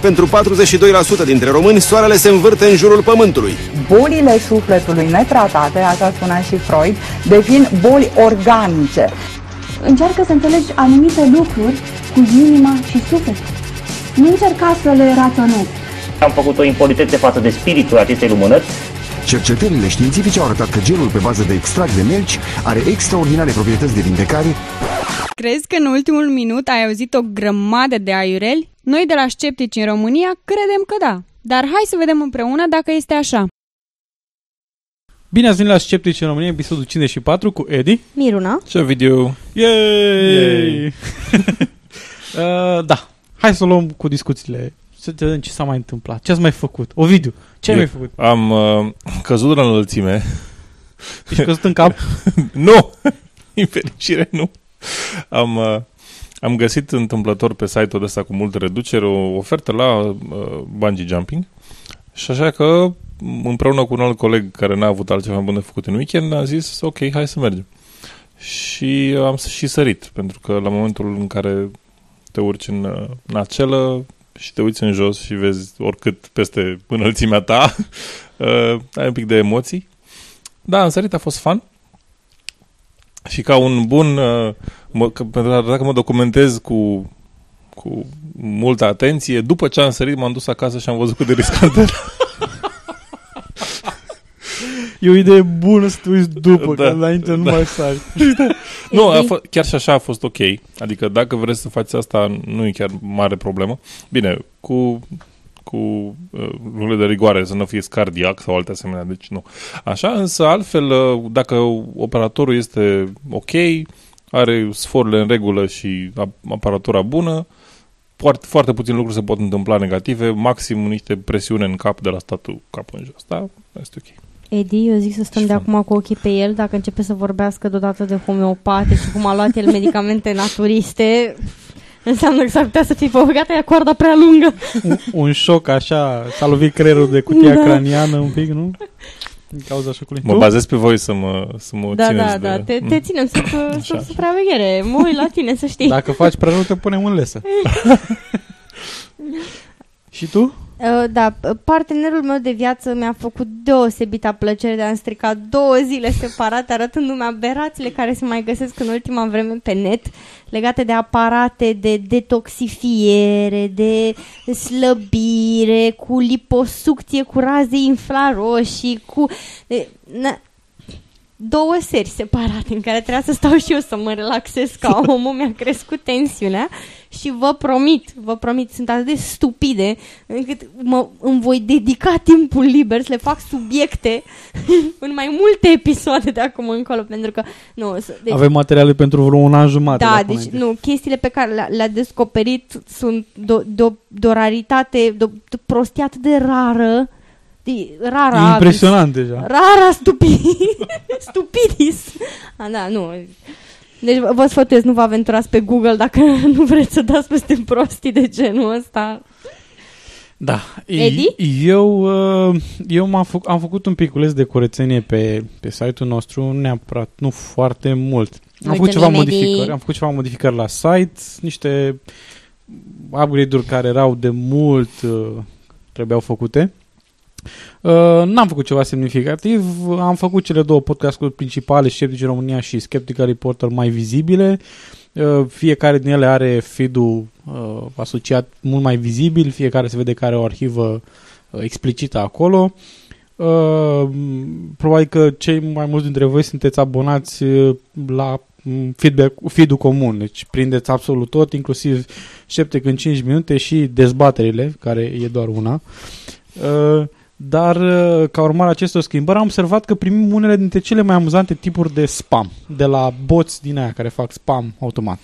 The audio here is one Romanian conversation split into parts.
Pentru 42% dintre români, soarele se învârte în jurul pământului. Bolile sufletului netratate, așa spunea și Freud, devin boli organice. Încearcă să înțelegi anumite lucruri cu inima și sufletul. Nu încerca să le raționezi. Am făcut o impolitețe față de spiritul acestei lumânări. Cercetările științifice au arătat că gelul pe bază de extract de melci are extraordinare proprietăți de vindecare. Crezi că în ultimul minut ai auzit o grămadă de aiureli? Noi de la Sceptici în România credem că da. Dar hai să vedem împreună dacă este așa. Bine ați venit la Sceptici în România, episodul 54 cu Edi. Miruna. Ce video. Yay! Yay! uh, da, hai să o luăm cu discuțiile. Să vedem ce s-a mai întâmplat. Ce ați mai făcut? Ovidiu, ce ai mai făcut? Am uh, căzut la înălțime. Ești căzut în cap? nu! În fericire, nu. Am, uh, am găsit întâmplător pe site-ul ăsta cu multe reduceri o ofertă la uh, bungee jumping și așa că împreună cu un alt coleg care n-a avut altceva bun de făcut în weekend a zis ok, hai să mergem. Și am și sărit, pentru că la momentul în care te urci în, în acelă și te uiți în jos și vezi oricât peste înălțimea ta, uh, ai un pic de emoții. Da, am sărit, a fost fun. Și ca un bun, uh, mă, că, dacă mă documentez cu, cu multă atenție, după ce am sărit, m-am dus acasă și am văzut cât de riscant era. E o idee bună să te uiți după, da, că înainte nu da. mai sari. nu, a f- chiar și așa a fost ok. Adică dacă vreți să faceți asta, nu e chiar mare problemă. Bine, cu cu uh, lucrurile de rigoare, să nu fie cardiac sau alte asemenea, deci nu. Așa, însă altfel, uh, dacă operatorul este ok, are sforurile în regulă și aparatura bună, foarte, foarte puțin lucruri se pot întâmpla negative, maxim niște presiune în cap de la statul cap în jos. Da, este ok. Edi, eu zic să stăm și de acum cu ochii pe el, dacă începe să vorbească deodată de homeopate și cum a luat el medicamente naturiste, înseamnă că s-ar putea să fie gata, e coarda prea lungă. Un, un șoc așa, s-a lovit creierul de cutia da. craniană un pic, nu? Din cauza șocului. Mă tu? bazez pe voi să mă, să mă da, țineți Da, da, da, te, te ținem sub, sub supraveghere. Mă uit la tine, să știi. Dacă faci prea rău, te punem în lesă. și tu? Uh, da, partenerul meu de viață mi-a făcut deosebită plăcere de a-mi strica două zile separate arătându-mi aberațiile care se mai găsesc în ultima vreme pe net legate de aparate de detoxifiere, de slăbire, cu liposucție, cu raze infraroșii, cu... De, na, două seri separate în care trebuia să stau și eu să mă relaxez ca omul, mi-a crescut tensiunea și vă promit, vă promit, sunt atât de stupide încât mă, îmi voi dedica timpul liber să le fac subiecte în mai multe episoade de acum încolo, pentru că nu, deci, avem materiale pentru vreo un an jumate. Da, de deci nu, chestiile pe care le-a, le descoperit sunt de o raritate, de o prostie atât de rară rara e impresionant avis. deja. Rara stupid, stupidis. A, da, nu. Deci vă sfătuiesc, nu vă aventurați pe Google dacă nu vreți să dați peste prostii de genul ăsta. Da. Edi? Eu, uh, eu m-am făc, am făcut un piculeț de curățenie pe, pe site-ul nostru, neapărat, nu foarte mult. Am făcut ceva modificări, am făcut ceva modificări la site, niște upgrade-uri care erau de mult uh, trebuiau făcute. Uh, n-am făcut ceva semnificativ, am făcut cele două podcasturi principale, Sceptici România și Skeptical Reporter, mai vizibile. Uh, fiecare din ele are feed-ul uh, asociat mult mai vizibil, fiecare se vede că are o arhivă uh, explicită acolo. Uh, probabil că cei mai mulți dintre voi sunteți abonați uh, la mm, feedback, feed-ul comun, deci prindeți absolut tot, inclusiv Sceptic în 5 minute și dezbaterile, care e doar una. Uh, dar uh, ca urmare a acestor schimbări am observat că primim unele dintre cele mai amuzante tipuri de spam de la boți din aia care fac spam automat.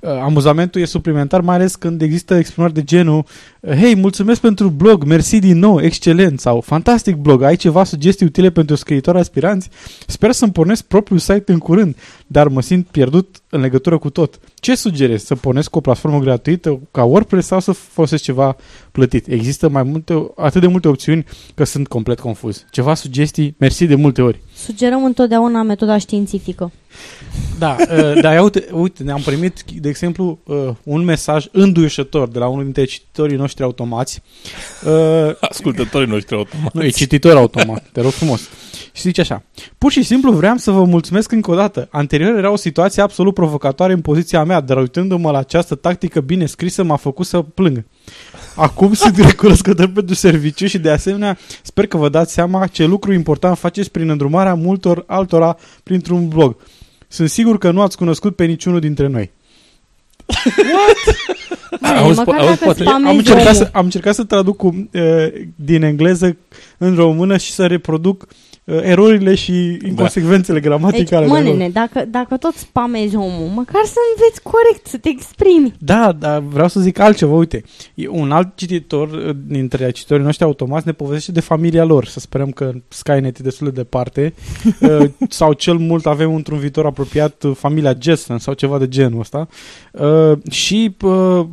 Uh, amuzamentul e suplimentar, mai ales când există exprimări de genul Hei, mulțumesc pentru blog, mersi din nou, excelent sau fantastic blog, ai ceva sugestii utile pentru scriitori aspiranți? Sper să-mi pornesc propriul site în curând, dar mă simt pierdut în legătură cu tot. Ce sugerezi? Să pornesc o platformă gratuită ca WordPress sau să folosesc ceva plătit? Există mai multe, atât de multe opțiuni că sunt complet confuz. Ceva sugestii? Mersi de multe ori. Sugerăm întotdeauna metoda științifică. Da, uh, dar uite, uite, ne-am primit, de exemplu, uh, un mesaj înduișător de la unul dintre cititorii noștri automați. Uh, Ascultătorii noștri automați. Nu, e cititor automat, te rog frumos. Și zice așa, pur și simplu vreau să vă mulțumesc încă o dată. Anterior era o situație absolut provocatoare în poziția mea, dar uitându-mă la această tactică bine scrisă m-a făcut să plâng. Acum sunt recunoscător pentru serviciu și de asemenea sper că vă dați seama ce lucru important faceți prin îndrumarea multor altora printr-un blog. Sunt sigur că nu ați cunoscut pe niciunul dintre noi. What? Auzi, auzi, poate, am, încercat să, am încercat să traduc cu, uh, din engleză în română și să reproduc uh, erorile și inconsecvențele da. gramaticale. Deci, mă, nene, dacă, dacă tot spamezi omul, măcar să înveți corect, să te exprimi. Da, dar vreau să zic altceva. Uite, un alt cititor uh, dintre cititorii noștri automați ne povestește de familia lor. Să sperăm că Skynet e destul de departe. uh, sau cel mult avem într-un viitor apropiat uh, familia Jetson sau ceva de genul ăsta. Uh, și uh,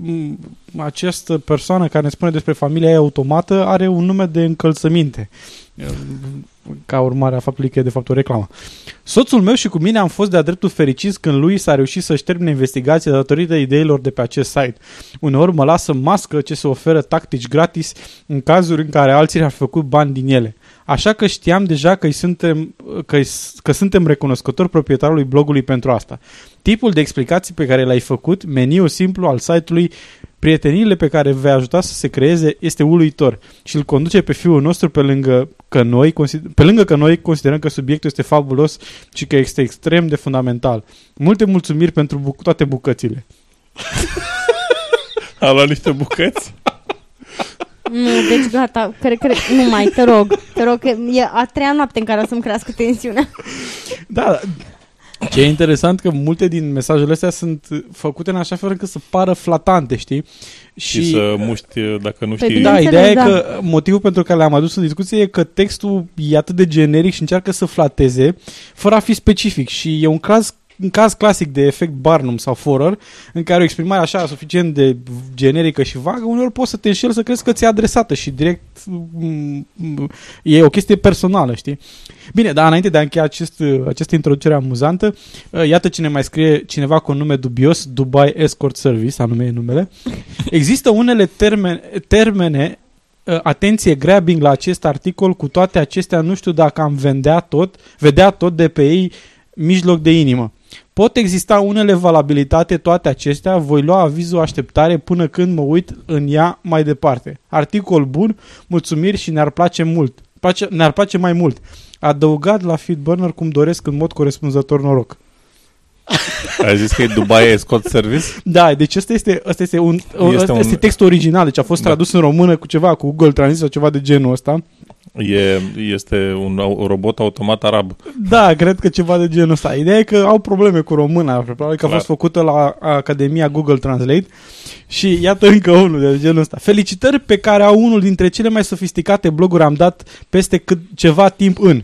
această persoană care ne spune despre familia ei automată are un nume de încălțăminte ca urmare a faptului că e de fapt o reclamă. Soțul meu și cu mine am fost de-a dreptul fericiți când lui s-a reușit să-și termine investigația datorită ideilor de pe acest site. Uneori mă lasă mască ce se oferă tactici gratis în cazuri în care alții ar făcut bani din ele. Așa că știam deja că, suntem, că, că suntem recunoscători proprietarului blogului pentru asta. Tipul de explicații pe care l-ai făcut, meniul simplu al site-ului, prieteniile pe care vei ajuta să se creeze este uluitor și îl conduce pe fiul nostru pe lângă că noi, pe lângă că noi considerăm că subiectul este fabulos și că este extrem de fundamental. Multe mulțumiri pentru bu- toate bucățile. A luat niște bucăți? Nu, deci gata, cred, cred, nu mai, te rog, te rog, că e a treia noapte în care o să-mi crească tensiunea. Da, ce e interesant că multe din mesajele astea sunt făcute în așa fel încât să pară flatante, știi? Și, și să muști dacă nu știi. Da, ideea da. e că motivul pentru care le-am adus în discuție e că textul e atât de generic și încearcă să flateze fără a fi specific și e un caz un caz clasic de efect Barnum sau Forer, în care o exprimare așa suficient de generică și vagă, uneori poți să te înșeli să crezi că ți-e adresată și direct mm, mm, e o chestie personală, știi? Bine, dar înainte de a încheia acest, această introducere amuzantă, uh, iată cine mai scrie cineva cu un nume dubios, Dubai Escort Service, anume e numele. Există unele termene, termene uh, atenție, grabbing la acest articol, cu toate acestea nu știu dacă am vendea tot, vedea tot de pe ei mijloc de inimă. Pot exista unele valabilitate, toate acestea, voi lua avizul așteptare până când mă uit în ea mai departe. Articol bun, mulțumiri și ne-ar place mult. Place, ne-ar place mai mult. Adăugat la Feedburner cum doresc în mod corespunzător noroc. Ai zis că e Dubai Scott Service? Da, deci ăsta este, ăsta este, un, este, un... este textul original, deci a fost da. tradus în română cu ceva, cu Google Translate sau ceva de genul ăsta. E, este un robot automat arab. Da, cred că ceva de genul ăsta. Ideea e că au probleme cu româna, probabil că a fost făcută la Academia Google Translate și iată încă unul de genul ăsta. Felicitări pe care au unul dintre cele mai sofisticate bloguri am dat peste cât ceva timp în.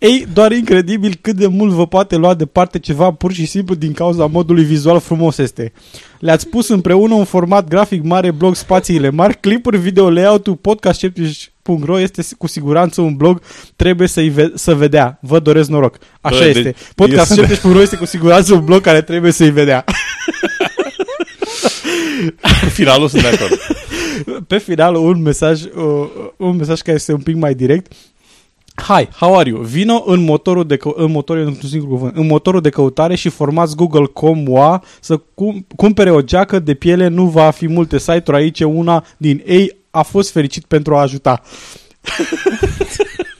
Ei, doar incredibil cât de mult vă poate lua departe ceva pur și simplu din cauza modului vizual frumos este. Le-ați pus împreună un format grafic mare, blog spațiile mari, clipuri video, layout-ul, podcast .ro este cu siguranță un blog, trebuie să ve- să vedea. Vă doresc noroc. Așa Bă, este. Deci, Podcast.ro este cu siguranță un blog care trebuie să-i vedea. Pe finalul sunt de acord. Pe final un mesaj, uh, un mesaj care este un pic mai direct. Hi, how are you? Vino în motorul de că- în motorul într-un singur cuvânt, în motorul de căutare și formați Google.com WA să cum- cumpere o geacă de piele, nu va fi multe site-uri aici, una din ei a fost fericit pentru a ajuta.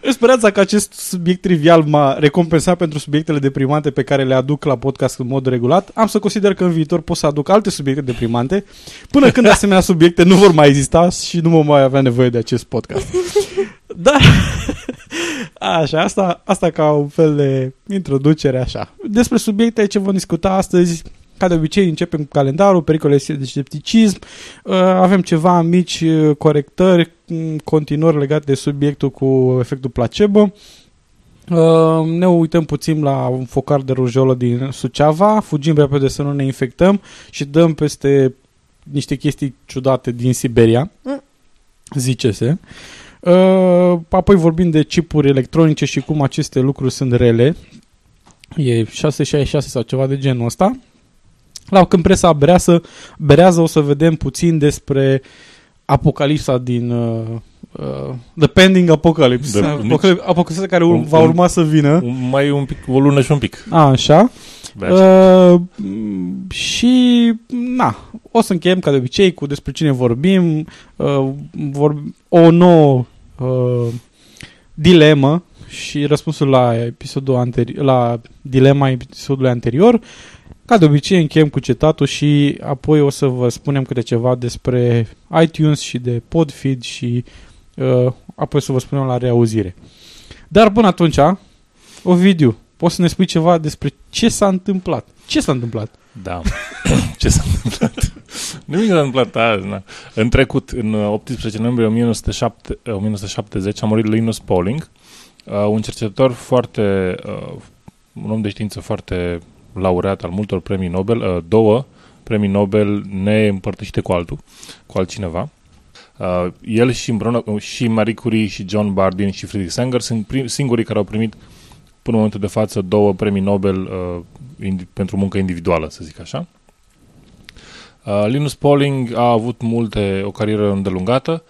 În speranța că acest subiect trivial m-a recompensat pentru subiectele deprimante pe care le aduc la podcast în mod regulat, am să consider că în viitor pot să aduc alte subiecte deprimante, până când asemenea subiecte nu vor mai exista și nu mă mai avea nevoie de acest podcast. Da, așa, asta, asta ca un fel de introducere așa. Despre subiecte ce vom discuta astăzi, ca de obicei începem cu calendarul, pericole de scepticism, uh, avem ceva mici uh, corectări, mm, continuări legate de subiectul cu efectul placebo. Uh, ne uităm puțin la un focar de rujolă din Suceava, fugim repede să nu ne infectăm și dăm peste niște chestii ciudate din Siberia, Mm. zice-se. Uh, apoi vorbim de chipuri electronice și cum aceste lucruri sunt rele. E 666 sau ceva de genul ăsta. La când presa berează, berează o să vedem puțin despre apocalipsa din uh, uh, The Pending Apocalypse. De- Apocalip- apocalipsa care Un- va un- urma să vină. Un- Mai un pic, o lună și un pic. A, așa. Bine. Uh, m, și, na, o să încheiem ca de obicei cu despre cine vorbim. Uh, vor, o nouă uh, dilemă și răspunsul la episodul anterior, la dilema episodului anterior. Ca de obicei încheiem cu citatul și apoi o să vă spunem câte ceva despre iTunes și de Podfeed și uh, apoi să vă spunem la reauzire. Dar până atunci, Ovidiu, poți să ne spui ceva despre ce s-a întâmplat? Ce s-a întâmplat? Da. Ce s-a întâmplat? Nimic nu s-a întâmplat azi. Na. În trecut, în uh, 18 noiembrie 1907, uh, 1970, a murit Linus Pauling, uh, un cercetător foarte, uh, un om de știință foarte laureat al multor premii Nobel, uh, două premii Nobel neîmpărtășite cu altul, cu altcineva. Uh, el și împreună uh, și Marie Curie și John Bardeen și Friedrich Sanger sunt prim, singurii care au primit până în momentul de față două premii Nobel uh, indi- pentru muncă individuală, să zic așa. Uh, Linus Pauling a avut multe, o carieră îndelungată.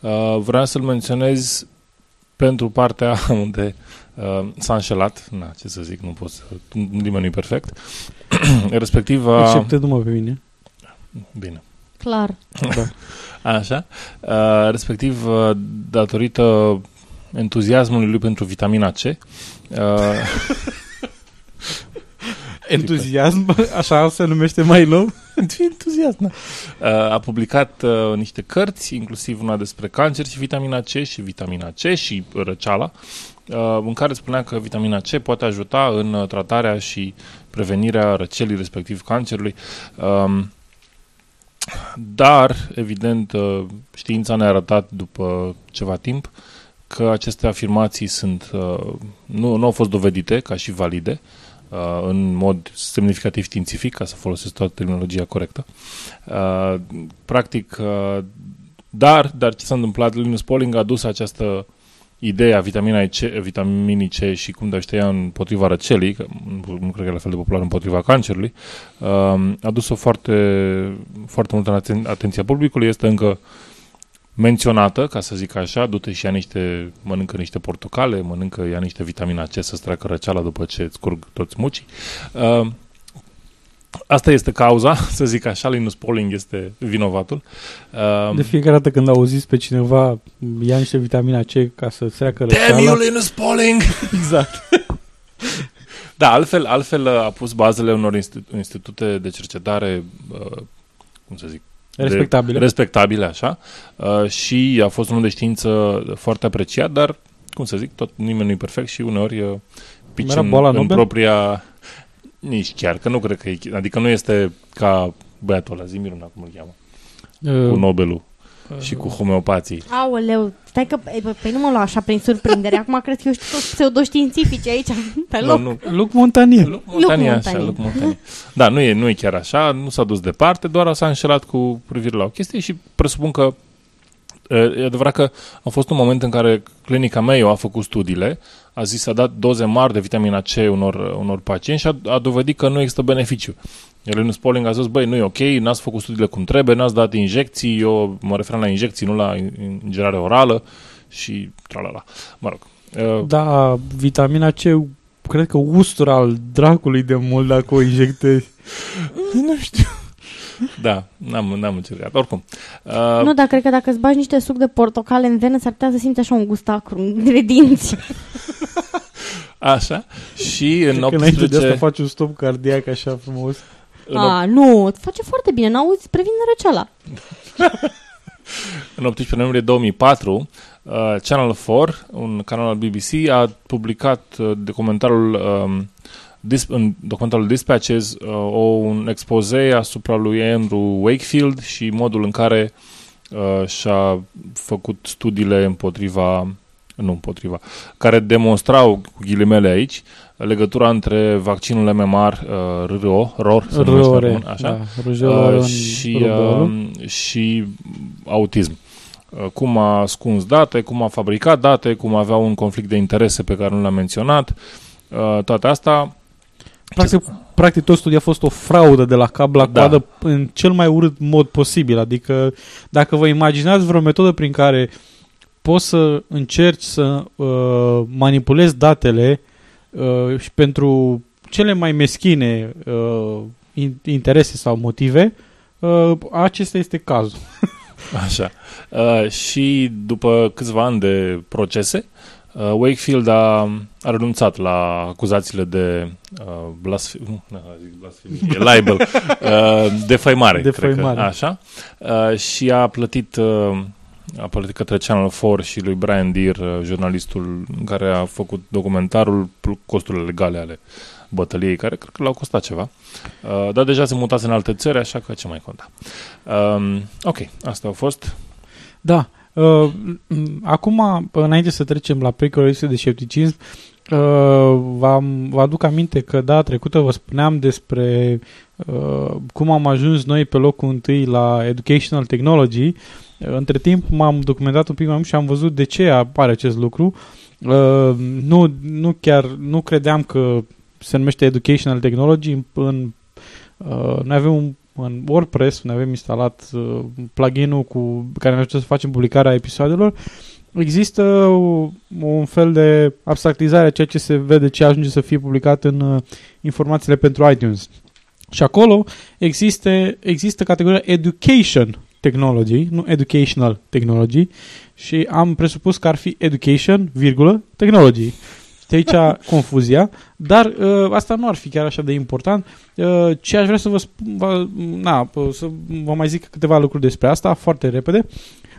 Uh, vreau să-l menționez pentru partea unde uh, s-a înșelat. Na, ce să zic, nu pot să... Nimeni nu e perfect. Respectiv a... Exceptându-mă pe mine. Bine. Clar. Da. Așa. Uh, respectiv, uh, datorită entuziasmului lui pentru vitamina C, uh, Entuziasm, așa se numește mai nou. entuziasm, da. Uh, a publicat uh, niște cărți, inclusiv una despre cancer și vitamina C și vitamina C și răceala, uh, în care spunea că vitamina C poate ajuta în uh, tratarea și prevenirea răcelii, respectiv cancerului. Um, dar, evident, uh, știința ne-a arătat după ceva timp că aceste afirmații sunt, uh, nu, nu au fost dovedite ca și valide uh, în mod semnificativ științific, ca să folosesc toată terminologia corectă. Uh, practic, uh, dar, dar ce s-a întâmplat? Linus Pauling a dus această idee a vitaminei C, vitaminii C și cum dă ea împotriva răcelii, că nu, nu cred că e la fel de popular împotriva cancerului, uh, a dus-o foarte, foarte mult în aten- atenția publicului, este încă menționată, ca să zic așa, du-te și ia niște, mănâncă niște portocale, mănâncă, ia niște vitamina C să-ți treacă răceala după ce îți curg toți mucii. Uh, asta este cauza, să zic așa, Linus Pauling este vinovatul. Uh, De fiecare dată când auziți pe cineva ia niște vitamina C ca să treacă Damn you, răceala. Linus Pauling! Exact. Da, altfel, altfel a pus bazele unor institu- institute de cercetare, uh, cum să zic, de- Respectabile. respectabile, așa, uh, și a fost un om de știință foarte apreciat, dar, cum să zic, tot nimeni nu e perfect și uneori uh, pici Era în, boala în Nobel? propria... Nici chiar, că nu cred că e... Adică nu este ca băiatul ăla, Zimiruna, cum îl cheamă, Uh, cu Nobelul și cu homeopații. Aoleu, stai că, e, bă, păi nu mă lua așa prin surprindere, acum cred că eu știu toți pseudoștiințifici aici, pe Nu, loc. nu, Luc Montanier. Luc Montania, Montania. așa, Luc Montania. Da, nu e, nu e chiar așa, nu s-a dus departe, doar s-a înșelat cu privire la o chestie și presupun că e adevărat că a fost un moment în care clinica Mayo a făcut studiile, a zis, a dat doze mari de vitamina C unor, unor pacienți și a, a dovedit că nu există beneficiu. Iar Linus Pauling a zis, băi, nu e ok, n-ați făcut studiile cum trebuie, n-ați dat injecții, eu mă refer la injecții, nu la ingerare orală și tralala. Mă rog. Uh, Da, vitamina C cred că ustura al dracului de mult dacă o injectezi. nu știu. Da, n-am, n-am încercat. Oricum. Uh, Nu, dar cred că dacă îți bagi niște suc de portocale în venă, s-ar putea să simți așa un gust acru între dinți. Așa. Și în Cred că înainte de asta 18... faci un stop cardiac așa frumos. În, A, nu, îți face foarte bine, n-auzi, previne răceala. în 18 noiembrie 2004, uh, Channel 4, un canal al BBC, a publicat uh, documentarul um, dis- în documentarul Dispatches uh, o, un expoze asupra lui Andrew Wakefield și modul în care uh, și-a făcut studiile împotriva, nu împotriva, care demonstrau, cu ghilimele aici, legătura între vaccinul MMR, uh, RRO, ROR, se numește ROR, în român, așa, da, rujeolă uh, în și, rubeolul. uh, și autism. Uh, Cum a ascuns date, cum a fabricat date, cum avea un conflict de interese pe care nu l-a menționat. Uh, Toate asta Practic, practic tot studiul a fost o fraudă de la cap la Da. coadă în cel mai urât mod posibil. Adică dacă vă imaginați vreo metodă prin care poți să încerci să uh, manipulezi datele uh, și pentru cele mai meschine uh, in- interese sau motive, uh, acesta este cazul. Așa. Uh, și după câțiva ani de procese, uh, Wakefield a, a renunțat la acuzațiile de uh, blasfemie, nu, nu, zic blasfemie, libel, uh, defăimare, cred că, Defăimare. așa, uh, și a plătit uh, a plătit către Channel 4 și lui Brian Deere, uh, jurnalistul care a făcut documentarul, pl- costurile legale ale bătăliei, care cred că l-au costat ceva. Uh, dar deja se mutase în alte țări, așa că ce mai conta. Um, ok, asta a fost. Da. Uh, m- acum, înainte să trecem la pericolul de scepticism, uh, v-am, vă aduc aminte că data trecută vă spuneam despre uh, cum am ajuns noi pe locul întâi la Educational Technology. Uh, Între timp m-am documentat un pic mai mult și am văzut de ce apare acest lucru. Uh, nu, nu chiar, nu credeam că se numește Educational Technology în, în uh, noi avem un în WordPress, unde avem instalat uh, pluginul cu care ne ajută să facem publicarea episoadelor, există o, un fel de abstractizare a ceea ce se vede ce ajunge să fie publicat în uh, informațiile pentru iTunes. Și acolo există, există categoria Education Technology, nu Educational Technology, și am presupus că ar fi Education, virgulă, Technology. De aici confuzia, dar uh, asta nu ar fi chiar așa de important. Uh, ce aș vrea să vă spun, vă, na, p- să vă mai zic câteva lucruri despre asta, foarte repede.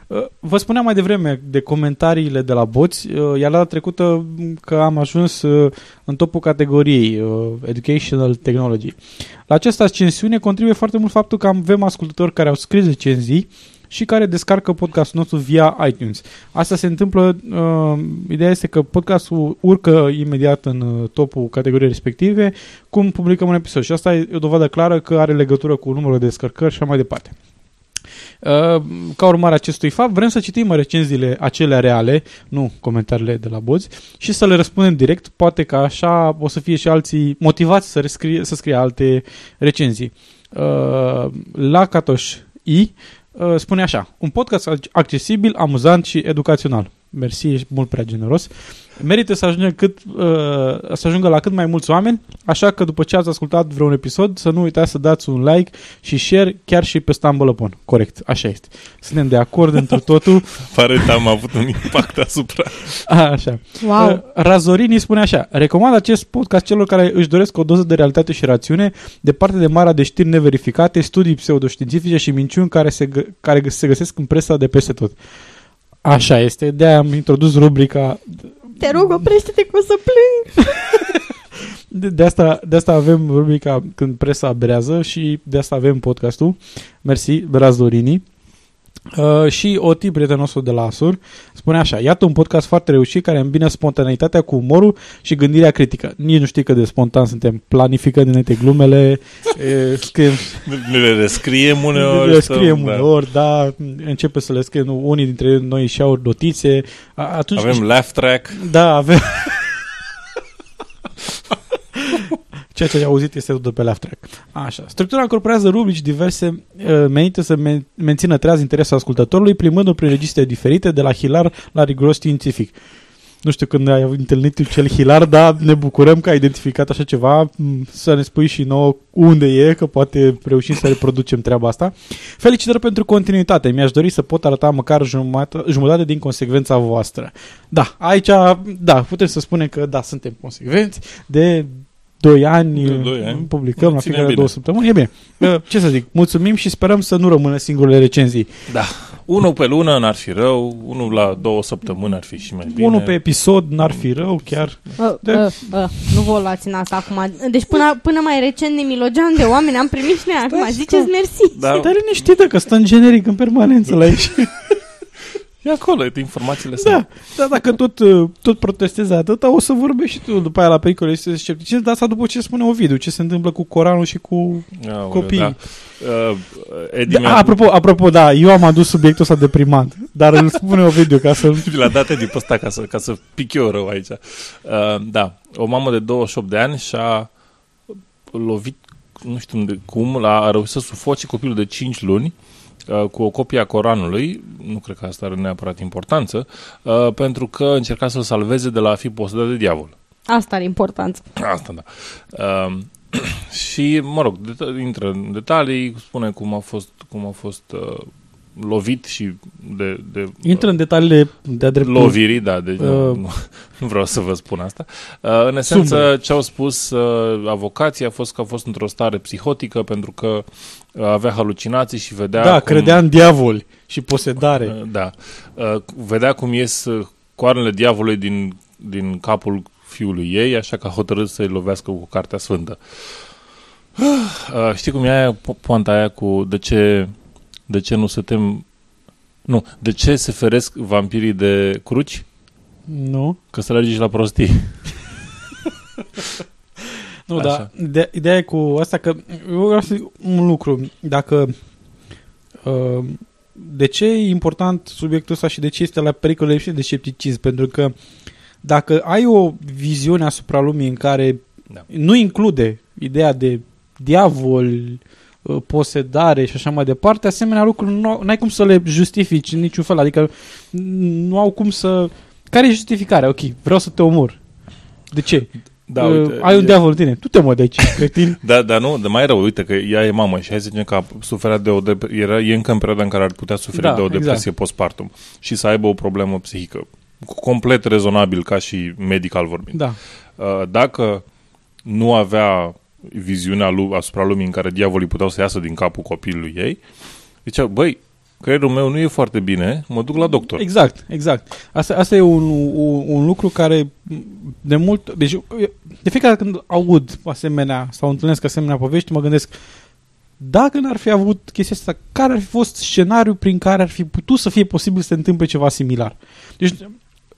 Uh, Vă spuneam mai devreme de comentariile de la boți, uh, iar data trecută m, că am ajuns uh, în topul categoriei uh, Educational Technology. La această ascensiune contribuie foarte mult faptul că avem ascultători care au scris recenzii și care descarcă podcastul nostru via iTunes. Asta se întâmplă, uh, ideea este că podcastul urcă imediat în uh, topul categoriei respective cum publicăm un episod și asta e o dovadă clară că are legătură cu numărul de descărcări și așa mai departe. Uh, Ca urmare a acestui fapt, vrem să citim recenziile acelea reale, nu comentariile de la boți, și să le răspundem direct. Poate că așa o să fie și alții motivați să, rescrie, să scrie alte recenzii. Uh, La Catoș I uh, spune așa, un podcast accesibil, amuzant și educațional. Mersi, ești mult prea generos. Merită să ajungă, cât, uh, să ajungă la cât mai mulți oameni, așa că după ce ați ascultat vreun episod, să nu uitați să dați un like și share chiar și pe Stumble Upon. Corect, așa este. Suntem de acord într totul. Pare că am avut un impact asupra. A, așa. Wow. Uh, Razorini spune așa, recomand acest podcast celor care își doresc o doză de realitate și rațiune, departe de marea de știri neverificate, studii pseudoștiințifice și minciuni care se, gă- care se găsesc în presa de peste tot. Așa este, de-aia am introdus rubrica Te rog, oprește-te că o să plâng. De, de, asta, de asta avem rubrica când presa brează și de asta avem podcastul. Mersi, Brazdorini. Uh, și o tip prietenul nostru de la Asur spune așa, iată un podcast foarte reușit care îmbină spontaneitatea cu umorul și gândirea critică. Nici nu știi cât de spontan suntem, planificăm dinainte glumele, e, scriem, Ne le rescriem uneori. le stăm, scriem da. uneori, da, începe să le scriem, unii dintre noi și-au notițe. A- Atunci, Avem laugh track. Da, avem. Ceea ce ai auzit este tot de pe laugh track. Așa. Structura incorporează rubrici diverse uh, menite să men- mențină treaz interesul ascultătorului, primându-l prin registre diferite, de la hilar la riguros științific. Nu știu când ai întâlnit cel hilar, dar ne bucurăm că ai identificat așa ceva, m, să ne spui și nouă unde e, că poate reușim să reproducem treaba asta. Felicitări pentru continuitate. Mi-aș dori să pot arăta măcar jumătate, jumătate din consecvența voastră. Da, aici, da, putem să spunem că da, suntem consecvenți de 2 ani, De doi ani. publicăm la Ținem fiecare bine. două săptămâni. E bine. Uh, Ce să zic, mulțumim și sperăm să nu rămână singurele recenzii. Da. Unul pe lună n-ar fi rău, unul la două săptămâni ar fi și mai bine. Unul pe episod n-ar fi rău, chiar. Uh, De- uh, uh, nu vă luați în asta acum. Deci până, până mai recent ne milogeam de oameni, am primit și noi acum. Ziceți mersi. Da. Dar liniștită că stă în generic în permanență la aici. E acolo, informațiile Da, sunt. da, dacă tot, uh, tot protestezi atâta, o să vorbești și tu după aia la pericole și scepticism, dar asta după ce spune Ovidiu, ce se întâmplă cu Coranul și cu Aoleu, copiii. Da. Uh, Edi Da, mi-a- apropo, apropo, da, eu am adus subiectul ăsta deprimant, dar îl spune Ovidiu ca să... Vi l-a dat Edi pe ăsta ca să, ca să pic eu rău aici. Uh, da, o mamă de 28 de ani și-a lovit, nu știu de cum, la, a reușit să sufoce copilul de 5 luni uh, cu o copie a Coranului, nu cred că asta are neapărat importanță, uh, pentru că încerca să-l salveze de la a fi posedat de diavol. Asta are importanță. Asta da. Uh, și, mă rog, det- intră în detalii, spune cum a fost, cum a fost uh, lovit și de, de Intră în detaliile de-a dreptul. lovirii, da, deci uh, Uh, nu, nu vreau să vă spun asta. Uh, în esență, Sumbre. ce au spus uh, avocații a fost că a fost într-o stare psihotică pentru că uh, avea halucinații și vedea Da, cum, credea în diavoli și posedare. Uh, da, uh, vedea cum ies uh, coarnele diavolului din, din capul fiului ei, așa că a hotărât să-i lovească cu Cartea Sfântă. Uh, știi cum e aia, po- poanta aia cu de ce, de ce nu se tem... Nu, de ce se feresc vampirii de cruci? Nu? Că să alergi la prostii. Nu, Așa. dar ide- ideea e cu asta că eu vreau să zic un lucru. Dacă uh, de ce e important subiectul ăsta și de ce este la pericole și de scepticism? Pentru că dacă ai o viziune asupra lumii în care Da. nu include ideea de diavol, uh, posedare și așa mai departe, asemenea lucruri nu ai cum să le justifici în niciun fel. Adică nu au cum să... Care e justificarea? Ok, vreau să te omor. De ce? Da, Uh, uite, ai un e- diavol în tine. Tu te mă de aici, cretin. Da, dar nu, de mai rău, uite că ea e mamă și hai să zicem că a suferat de o dep- era, e încă în perioada în care ar putea suferi Da, de o exact. depresie postpartum și să aibă o problemă psihică. Complet rezonabil ca și medical vorbind. Da. Uh, Dacă nu avea viziunea lui asupra lumii în care diavolii puteau să iasă din capul copilului ei, zicea, băi, creierul meu nu e foarte bine, mă duc la doctor. Exact, exact. Asta, asta e un, un, un lucru care de mult... Deci, de fiecare dată când aud asemenea sau întâlnesc asemenea povești, mă gândesc dacă n-ar fi avut chestia asta, care ar fi fost scenariul prin care ar fi putut să fie posibil să se întâmple ceva similar? Deci,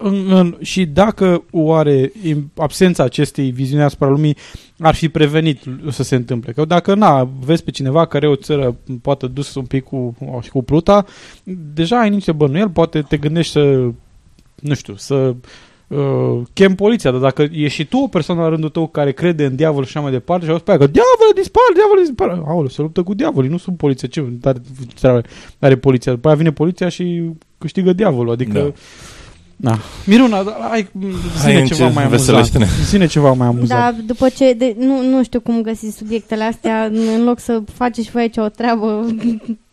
în, în, și dacă oare im- absența acestei viziuni asupra lumii ar fi prevenit să se întâmple. Că dacă na, vezi pe cineva care e o țără poate dus un pic cu, și cu pluta, deja ai niște bănuieli, poate te gândești să, nu știu, să uh, chem poliția, dar dacă e și tu o persoană la rândul tău care crede în diavol și așa mai departe și auzi pe aia că diavol dispar, diavol dispar, aoleu, se luptă cu diavolii, nu sunt poliția, ce are, are, are poliția, după aia vine poliția și câștigă diavolul, adică Da. Da. Miruna, da, hai, zine Hai, ceva înce- mai amuzant. veselește-ne. Zine ceva mai amuzant. Da, după ce, de, nu, nu știu cum găsiți subiectele astea, în loc să faceți și voi aici o treabă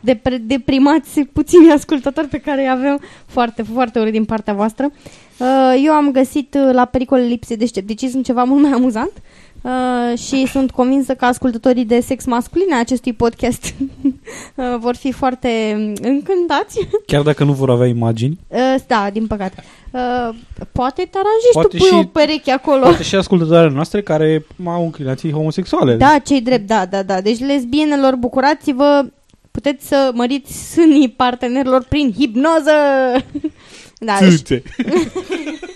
de pre, deprimați puțini ascultători pe care îi avem foarte, foarte urât din partea voastră. Uh, Eu am găsit uh, la pericole lipse de scepticism ceva mult mai amuzant uh, și sunt convinsă că ascultătorii de sex masculin ai acestui podcast uh, vor fi foarte încântați. Chiar dacă nu vor avea imagini, Uh, Da, din păcate. Uh, Poate te aranjezi Poate tu pui și- o pereche acolo. poate și ascultătoarele noastre care au inclinații homosexuale. Da, cei drept, da, da, da. Deci lesbienelor, bucurați-vă, puteți să măriți sânii partenerilor prin hipnoză. da, deci Țâțe.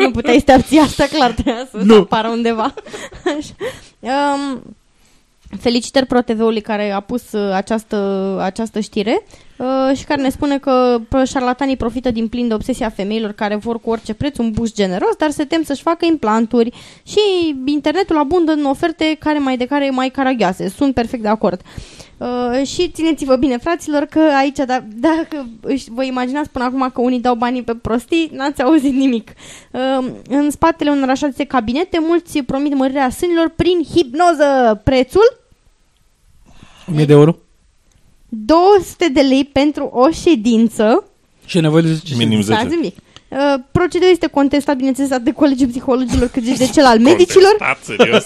nu puteai să te abții asta, clar trebuia să Nu. apară undeva. Așa. Um, felicitări ProTV-ului care a pus uh, această, această știre uh, și care ne spune că pro- șarlatanii profită din plin de obsesia femeilor care vor cu orice preț un buș generos, dar se tem să-și facă implanturi și internetul abundă în oferte care mai de care mai caragioase. Sunt perfect de acord. Uh, și țineți-vă bine, fraților, că aici, da, dacă își, vă imaginați până acum că unii dau banii pe prostii, n-ați auzit nimic. Uh, în spatele unor așa zise cabinete, mulți promit mărirea sânilor prin hipnoză. Prețul? 1000 de euro. 200 de lei pentru o ședință. Și e nevoie de 10 Minim Stați 10. Un pic. Uh, procedeul este contestat, bineînțeles, atât de colegii psihologilor cât și de cel al medicilor. Contestat, serios.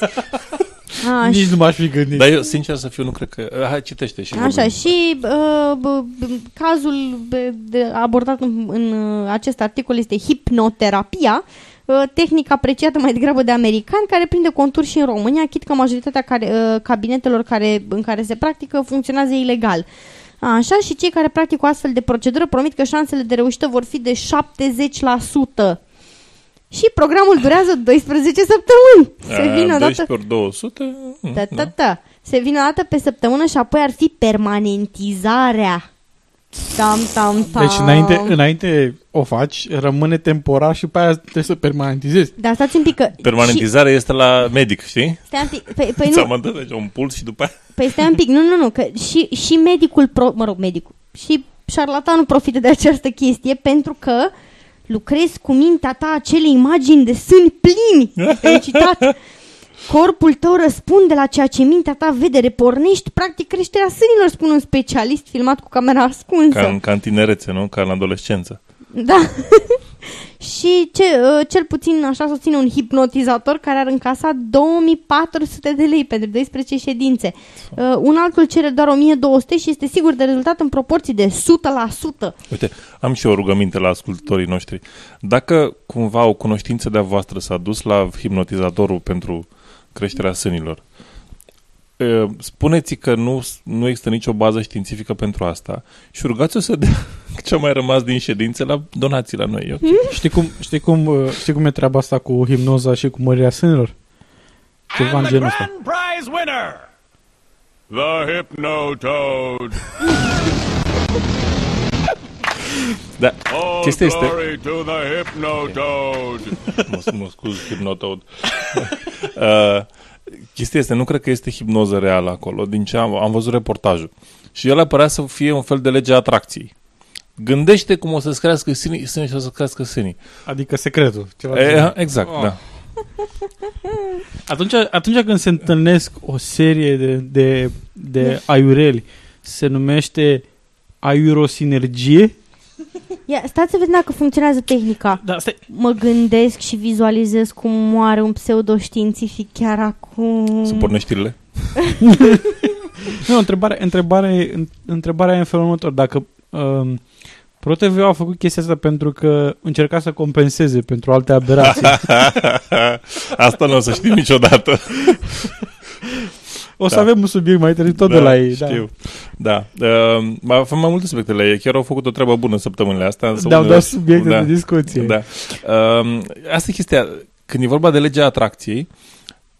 A, Nici nu m-aș fi gândit. Dar eu, sincer să fiu, nu cred că... Hai, citește și Așa, vorbim. și uh, b- b- cazul b- de, abordat în, în uh, acest articol este hipnoterapia, uh, tehnică apreciată mai degrabă de americani, care prinde conturi și în România, chit că majoritatea care, uh, cabinetelor care, în care se practică funcționează ilegal. Așa, și cei care practică o astfel de procedură promit că șansele de reușită vor fi de 70%. Și programul durează 12 săptămâni. Se A, vine odată... 12 ori 200? Da, da, da. Se vine o dată pe săptămână și apoi ar fi permanentizarea. Tam, tam, tam. Deci înainte, înainte o faci, rămâne temporar și pe aia trebuie să permanentizezi. Dar stați un pic că... Permanentizarea este la medic, știi? Și, stai un pic, păi, păi Ți-am nu, dat deci, un puls și după aia... păi stai un pic, nu, nu, nu, că și, și medicul, pro, mă rog, medicul, și șarlatanul profită de această chestie pentru că lucrezi cu mintea ta acele imagini de sâni plini, ai citat. Corpul tău răspunde la ceea ce mintea ta vede, repornești practic creșterea sânilor, spune un specialist filmat cu camera ascunsă. Ca în, ca în tinerețe, nu? Ca în adolescență. Da. și ce, uh, cel puțin așa susține un hipnotizator care ar încasa 2400 de lei pentru 12 ședințe. Uh, un altul cere doar 1200 și este sigur de rezultat în proporții de 100%. Uite, am și o rugăminte la ascultătorii noștri. Dacă cumva o cunoștință de-a voastră s-a dus la hipnotizatorul pentru creșterea sânilor, e, spuneți că nu, nu există nicio bază științifică pentru asta și rugați-o să dea ce a mai rămas din ședințe la donații la noi. ok? Știi cum, știi, cum, uh, știi cum e treaba asta cu hipnoza și cu mărirea sânilor? Ceva în genul ăsta. prize winner, the Hypnotoad. Da, All chestia este... glory to the Hypnotoad. mă, mă scuz, hipnotoad. uh, chestia este, nu cred că este hipnoză reală acolo, din ce am, am văzut reportajul. Și el părea să fie un fel de lege a atracției. Gândește cum o să-ți crească sânii, sânii și o să crească sânii. Adică secretul. Ceva de E, genul. exact, Oh. da. Atunci, atunci când se întâlnesc o serie de, de, de aiureli, se numește aiurosinergie? Ia, stați să vedem dacă funcționează tehnica. Da, stai. Mă gândesc și vizualizez cum moare un pseudoștiințific chiar acum. Să pornești știrile? Nu, întrebarea, întrebarea, întrebarea e în felul următor. Dacă um, ProTV a făcut chestia asta pentru că încerca să compenseze pentru alte aberații. Asta nu o să știm niciodată. O să Da. avem un subiect mai târziu tot de la ei. Știu. Da. da. Uh, mai avem mai multe subiecte la ei. Chiar au făcut o treabă bună săptămânile astea. însă Da-au unele- dat subiecte de discuție. Da. Uh, asta e chestia. Când e vorba de legea atracției,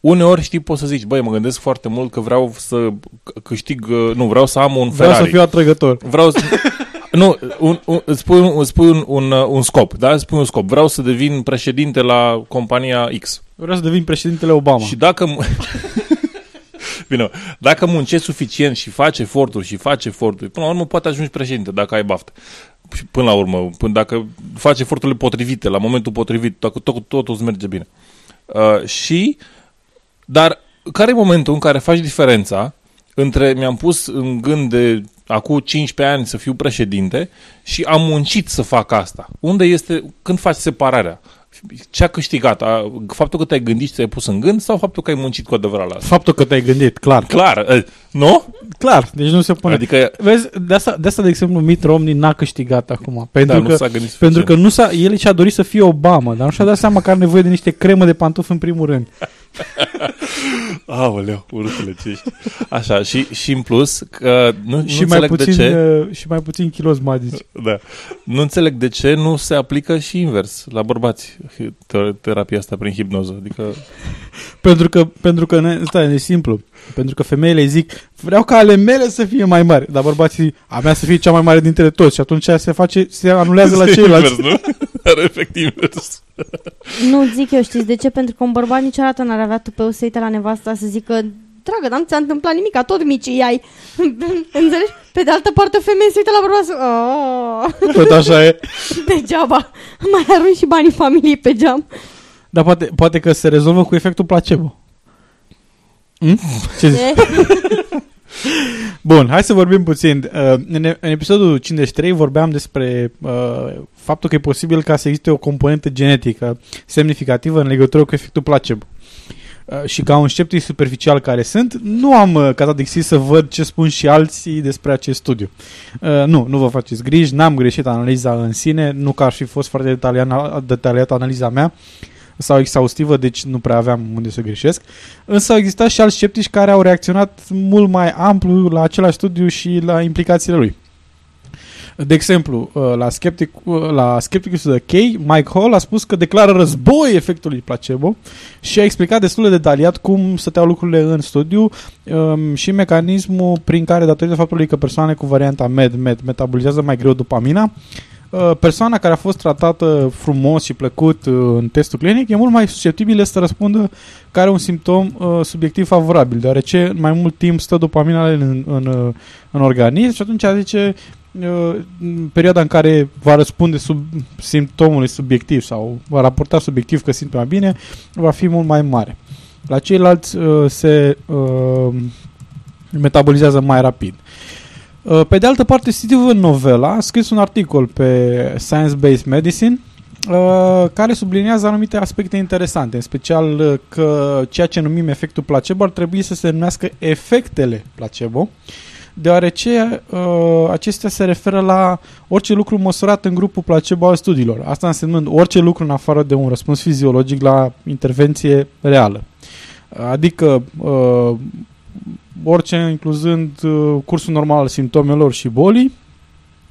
uneori știi, poți să zici, băi, mă gândesc foarte mult că vreau să c- câștig, uh, nu, vreau să am un Vreau Ferrari. să fiu atrăgător. Vreau să... nu, un, un, îți spui, un, îți spui un, un, uh, un scop, da? Îți spui un scop. Vreau să devin președinte la compania X. Vreau să devin președintele Obama. Și dacă... m- Bine, dacă muncești suficient și faci eforturi și faci eforturi, până la urmă poate ajungi președinte dacă ai baftă. Și până la urmă, până dacă faci eforturile potrivite, la momentul potrivit, dacă tot, totul îți merge bine. Uh, și, dar care e momentul în care faci diferența între mi-am pus în gând de acum 15 ani să fiu președinte și am muncit să fac asta? Unde este, când faci separarea? Ce a câștigat? A, faptul că te-ai gândit și ți-ai pus în gând sau faptul că ai muncit cu adevărat la asta? Faptul că te-ai gândit, clar. Clar, eh, nu? Clar, deci nu se pune. Adică- Vezi, de asta, de asta, de exemplu, Mitt Romney n-a câștigat acum. Pentru, Da, nu că, s-a gândit pentru suficient. că nu s-a, el și-a dorit să fie Obama, dar nu și-a dat seama că are nevoie de niște cremă de pantofi în primul rând. Aoleu, urâtule ce ești. Așa, și, și în plus, că nu, nu și, mai înțeleg puțin, de ce... uh, și mai puțin kilos magici. Da. Nu înțeleg de ce nu se aplică și invers la bărbați te- terapia asta prin hipnoză. Adică Pentru că, pentru că ne, stai, e simplu. Pentru că femeile zic, vreau ca ale mele să fie mai mari, dar bărbații zic, a mea să fie cea mai mare dintre toți și atunci se face, se anulează la Este ceilalți. invers, nu? Are efect invers. Nu zic eu, știți de ce? Pentru că un bărbat niciodată n-ar avea tupeu să uite la nevasta să zică Dragă, dar nu ți-a întâmplat nimic, tot micii ai. Înțelegi? Pe de altă parte, o femeie se uită la bărbat să... Oh. Tot așa e. Degeaba. Mai arunci și banii familiei pe geam. Dar poate, poate că se rezolvă cu efectul placebo. Hm? Ce zici? E? Bun, hai să vorbim puțin. Uh, în, în episodul 53 vorbeam despre uh, faptul că e posibil ca să existe o componentă genetică semnificativă în legătură cu efectul placebo. Uh, și ca un sceptic superficial care sunt, nu am uh, catadixit să văd ce spun și alții despre acest studiu. Uh, nu, nu vă faceți griji, n-am greșit analiza în sine, nu că ar fi fost foarte detaliat, detaliat analiza mea, sau exhaustivă, deci nu prea aveam unde să greșesc. Însă au existat și alți sceptici care au reacționat mult mai amplu la același studiu și la implicațiile lui. De exemplu, uh, la, Skeptic, uh, la Skepticus de Key, Mike Hall a spus că declară război efectului placebo și a explicat destul de detaliat cum stăteau lucrurile în studiu um, și mecanismul prin care, datorită faptului că persoane cu varianta MED-MED metabolizează mai greu dopamina, uh, persoana care a fost tratată frumos și plăcut în testul clinic e mult mai susceptibilă să răspundă că are un simptom uh, subiectiv favorabil, deoarece mai mult timp stă dopamina în, în, în organism și atunci zice Uh, perioada în care va răspunde sub simptomului subiectiv sau va raporta subiectiv că simt mai bine, va fi mult mai mare. La ceilalți uh, se uh, metabolizează mai rapid. Uh, pe de altă parte, Steven Novella a scris un articol pe Science Based Medicine uh, care subliniază anumite aspecte interesante, în special uh, că ceea ce numim efectul placebo ar trebui să se numească efectele placebo, uh, deoarece uh, acestea se referă la orice lucru măsurat în grupul placebo al studiilor. Asta însemnând orice lucru în afară de un răspuns fiziologic la intervenție reală. Adică uh, orice incluzând uh, cursul normal al simptomelor și bolii,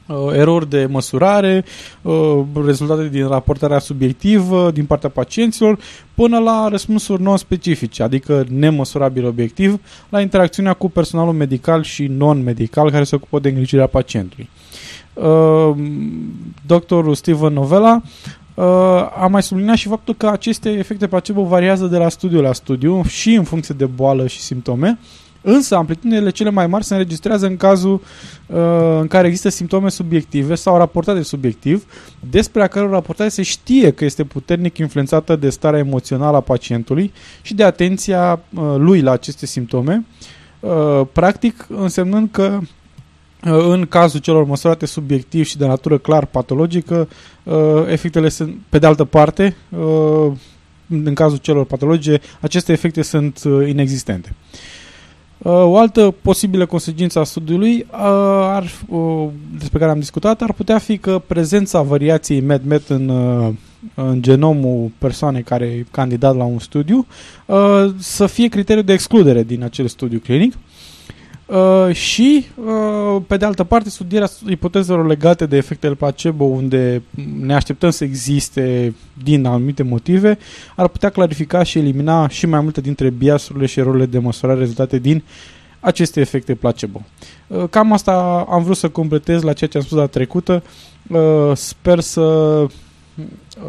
uh, erori de măsurare, uh, rezultate din raportarea subiectivă din partea pacienților, până la răspunsuri non-specifice, adică nemăsurabil obiectiv, la interacțiunea cu personalul medical și non-medical care se ocupă de îngrijirea pacientului. Uh, doctorul Steven Novella uh, a mai subliniat și faptul că aceste efecte placebo variază de la studiu la studiu și în funcție de boală și simptome, Însă amplitudinile cele mai mari se înregistrează în cazul uh, în care există simptome subiective sau raportate subiectiv, despre a căror raportare se știe că este puternic influențată de starea emoțională a pacientului și de atenția uh, lui la aceste simptome, uh, practic însemnând că uh, în cazul celor măsurate subiectiv și de natură clar patologică, uh, efectele sunt, pe de altă parte, uh, în cazul celor patologice, aceste efecte sunt inexistente. Uh, o altă posibilă consecință a studiului uh, ar, uh, despre care am discutat ar putea fi că prezența variației MED-MED în, în genomul persoanei care e candidat la un studiu să fie criteriu de excludere din acel studiu clinic Uh, și, uh, pe de altă parte, studierea ipotezelor legate de efectele placebo, unde ne așteptăm să existe din anumite motive, ar putea clarifica și elimina și mai multe dintre biasurile și erorile de măsurare rezultate din aceste efecte placebo. Uh, cam asta am vrut să completez la ceea ce am spus la trecută. Uh, sper să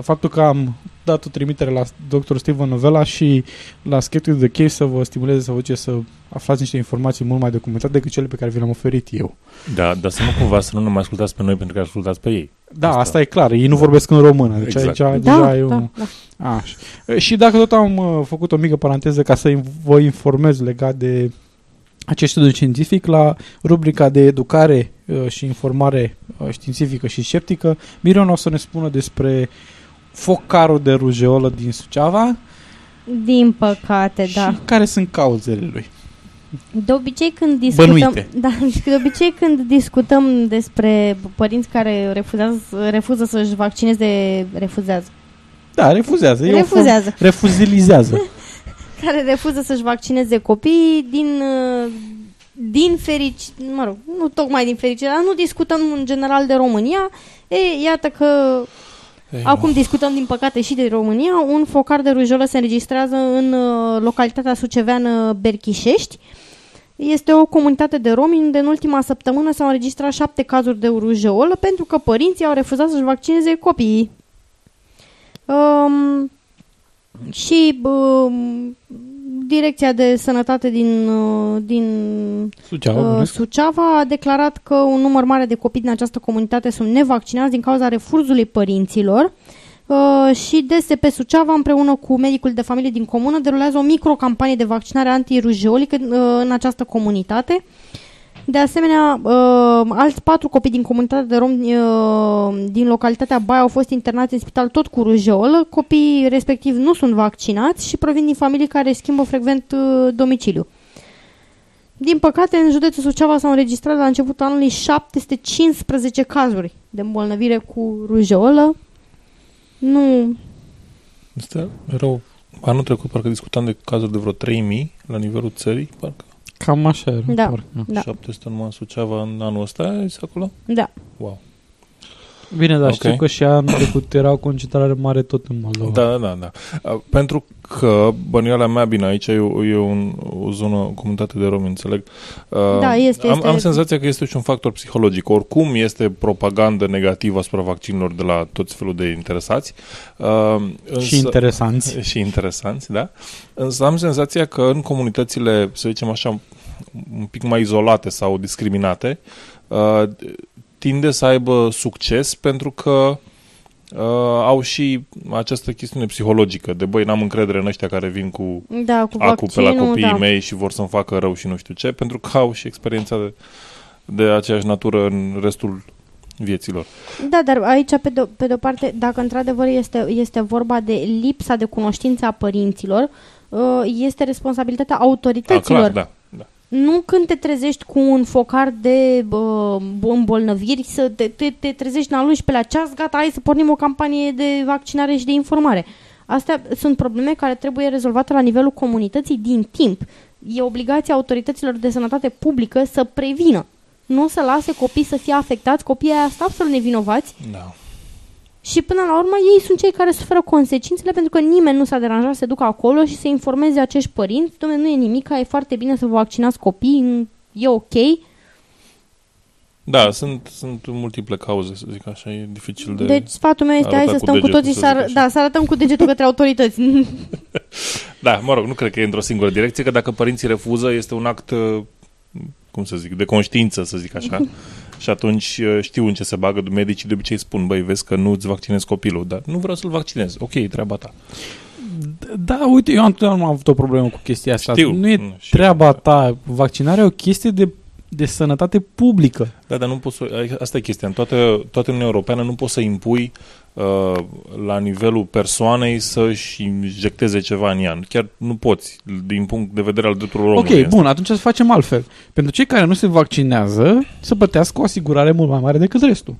faptul că am dat o trimitere la Dr. Steven Novella și la Skeptic the Cave să vă stimuleze să vă duceți să aflați niște informații mult mai documentate decât cele pe care vi le-am oferit eu. Da, dar să nu cumva să nu numai ascultați pe noi pentru că ascultați pe ei. Da, asta, asta e clar. Ei nu vorbesc în română. Deci exact. aici da, deja da, e un... da. Așa. Și dacă tot am uh, făcut o mică paranteză ca să vă informez legat de acest studiu științific la rubrica de educare uh, și informare uh, științifică și sceptică. Miron o să ne spună despre focarul de rujeolă din Suceava. Din păcate, și da. Și care sunt cauzele lui? De obicei când discutăm, Bănuite. da, de obicei când discutăm despre părinți care refuzează, refuză să-și vaccineze, refuzează. Da, refuzează. Refuzează. Refuzilizează. care refuză să-și vaccineze copiii din, uh, din fericire, mă rog, nu tocmai din fericire, dar nu discutăm în general de România. E, iată că Ei, acum no. discutăm din păcate și de România. Un focar de rujolă se înregistrează în uh, localitatea suceveană Berchișești. Este o comunitate de romi unde în ultima săptămână s-au înregistrat șapte cazuri de rujeolă pentru că părinții au refuzat să-și vaccineze copiii. Um, și uh, Direcția de Sănătate din, uh, din Suceava, uh, Suceava a declarat că un număr mare de copii din această comunitate sunt nevaccinați din cauza refuzului părinților Uh, și DSP Suceava împreună cu medicul de familie din comună derulează o microcampanie de vaccinare antirujolică uh, în această comunitate. De asemenea, uh, alți patru copii din comunitatea de romi uh, din localitatea Baia au fost internați în spital tot cu rujeolă. Copiii respectiv nu sunt vaccinați și provin din familii care schimbă frecvent uh, domiciliu. Din păcate, în județul Suceava s-au înregistrat la începutul anului 715 cazuri de îmbolnăvire cu rujeolă. Nu... Este rău. Anul trecut parcă discutam de cazuri de vreo 3000 la nivelul țării, parcă. Cam așa era. Da, parcă. da. 700 numai în Suceava în anul ăsta, e acolo? Da. Wow. Bine, dar Ok. știu că și anul trecut era o concentrare mare tot în Moldova. Da, da, da. Uh, Pentru că bănuiala mea, bine, aici e, o, e un, o zonă, o comunitate de romi, înțeleg. Uh, Da, este- am, este- am senzația că este și un factor psihologic. Oricum este propagandă negativă asupra vaccinurilor de la toți felul de interesați. Uh, Și interesanți. Și interesanți, da. Însă am senzația că în comunitățile, să zicem așa, un pic mai izolate sau discriminate, uh, tinde să aibă succes pentru că uh, au și această chestiune psihologică de băi, n-am încredere în ăștia care vin cu Da, cu acu pe la vaccinul, copiii da. mei și vor să-mi facă rău și nu știu ce, pentru că au și experiența de, de aceeași natură în restul vieților. Da, dar aici, pe de, pe de-o parte, dacă într-adevăr este, este vorba de lipsa de cunoștință a părinților, uh, este responsabilitatea Da, autorităților. clar, da. Da. Nu când te trezești cu un focar de uh, îmbolnăviri, să te, te, te trezești la 11 la ceas, gata, hai să pornim o campanie de vaccinare și de informare. Astea sunt probleme care trebuie rezolvate la nivelul comunității din timp. E obligația autorităților de sănătate publică să prevină. Nu să lase copii să fie afectați, copiii aia stau să nevinovați Da. Și până la urmă ei sunt cei care suferă consecințele pentru că nimeni nu s-a deranjat să se ducă acolo și să informeze acești părinți. Dom'le, nu e nimic, e foarte bine să vă vaccinați copiii, e ok. Da, sunt, sunt multiple cauze, să zic așa, e dificil de... Deci sfatul meu este hai arătat să cu stăm cu degetul, toții să să, zic ar- așa. da, să arătăm cu degetul către autorități. Da, mă rog, nu cred că e într-o singură direcție, că dacă părinții refuză, este un act, uh, cum să zic, de conștiință, să zic așa. și atunci uh, știu în ce se bagă. Medicii de obicei spun, băi, vezi că nu-ți vaccinezi copilul, dar nu vreau să-l vaccinez. Ok, e treaba ta. Da, uite, eu întotdeauna am avut o problemă cu chestia asta. Știu. Nu e Mm, și treaba ta. Vaccinarea e o chestie de, de sănătate publică. Da, dar nu poți să... Asta e chestia. În toată, toată Uniunea Europeană nu poți să impui uh, la nivelul persoanei să-și injecteze ceva în ea. Chiar nu poți, din punct de vedere al drepturilor omului. Ok, bun, atunci să facem altfel. Pentru cei care nu se vaccinează, să plătească o asigurare mult mai mare decât restul.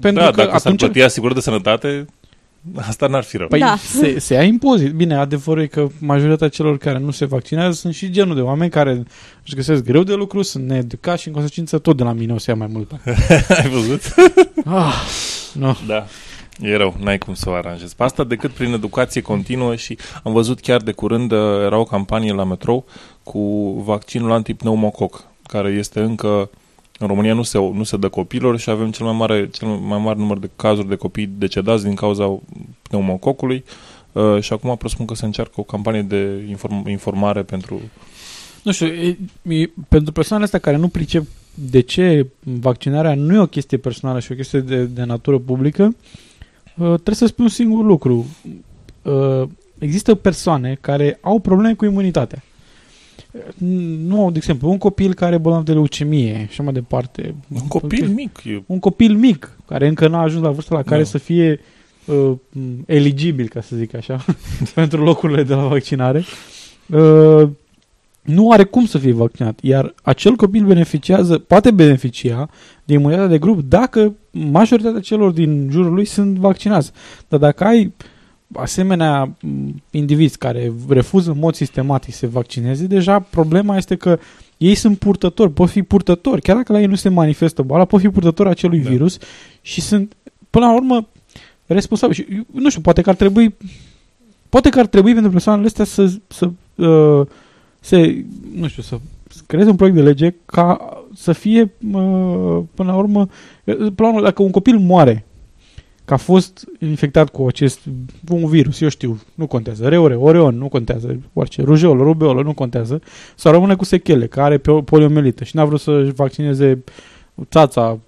Pentru da, că dacă s-ar atunci plăti asigurări de sănătate, asta n-ar fi rău. Păi Da. se, se ia impozit. Bine, adevărul e că majoritatea celor care nu se vaccinează sunt și genul de oameni care își găsesc greu de lucru, sunt needucați și în consecință tot de la mine o să ia mai mult bani. Ai văzut? ah, no. Da. E rău, n-ai cum să o aranjezi. Pe asta decât prin educație continuă și am văzut chiar de curând, uh, era o campanie la metrou cu vaccinul antipneumococ, care este încă în România nu se, nu se dă copilor și avem cel mai mare, cel mai mare număr de cazuri de copii decedați din cauza pneumococului. Uh, și acum presupun că se încearcă o campanie de inform- informare pentru... Nu știu, e, e, pentru persoanele astea care nu pricep de ce vaccinarea nu e o chestie personală și o chestie de, de natură publică, uh, trebuie să spun un singur lucru. Uh, există persoane care au probleme cu imunitatea. Uh, Nu au, de exemplu, un copil care e bolnav de leucemie și așa mai departe. Un copil mic. E... Un copil mic, care încă n-a ajuns la vârsta la care Da. să fie uh, eligibil, ca să zic așa, pentru locurile de la vaccinare. Uh, nu are cum să fie vaccinat, iar acel copil beneficiază, poate beneficia de imunitatea de grup dacă majoritatea celor din jurul lui sunt vaccinați. Dar dacă ai asemenea m, indivizi care refuză în mod sistematic să se vaccineze, deja problema este că ei sunt purtători, pot fi purtători, chiar dacă la ei nu se manifestă boala, pot fi purtători acelui da. virus și sunt, până la urmă, responsabili. Și, eu nu știu, poate că ar trebui poate că ar trebui pentru persoanele astea să, să uh, se, nu știu, să creeze un proiect de lege ca să fie, uh, până la urmă, uh, până la urmă, dacă un copil moare că a fost infectat cu acest un virus, eu știu, nu contează, reore, oreon, nu contează, orice, rujeolă, rubeolă, nu contează, sau rămâne cu sechele, că are pe- poliomelită și n-a vrut să-și vaccineze țața,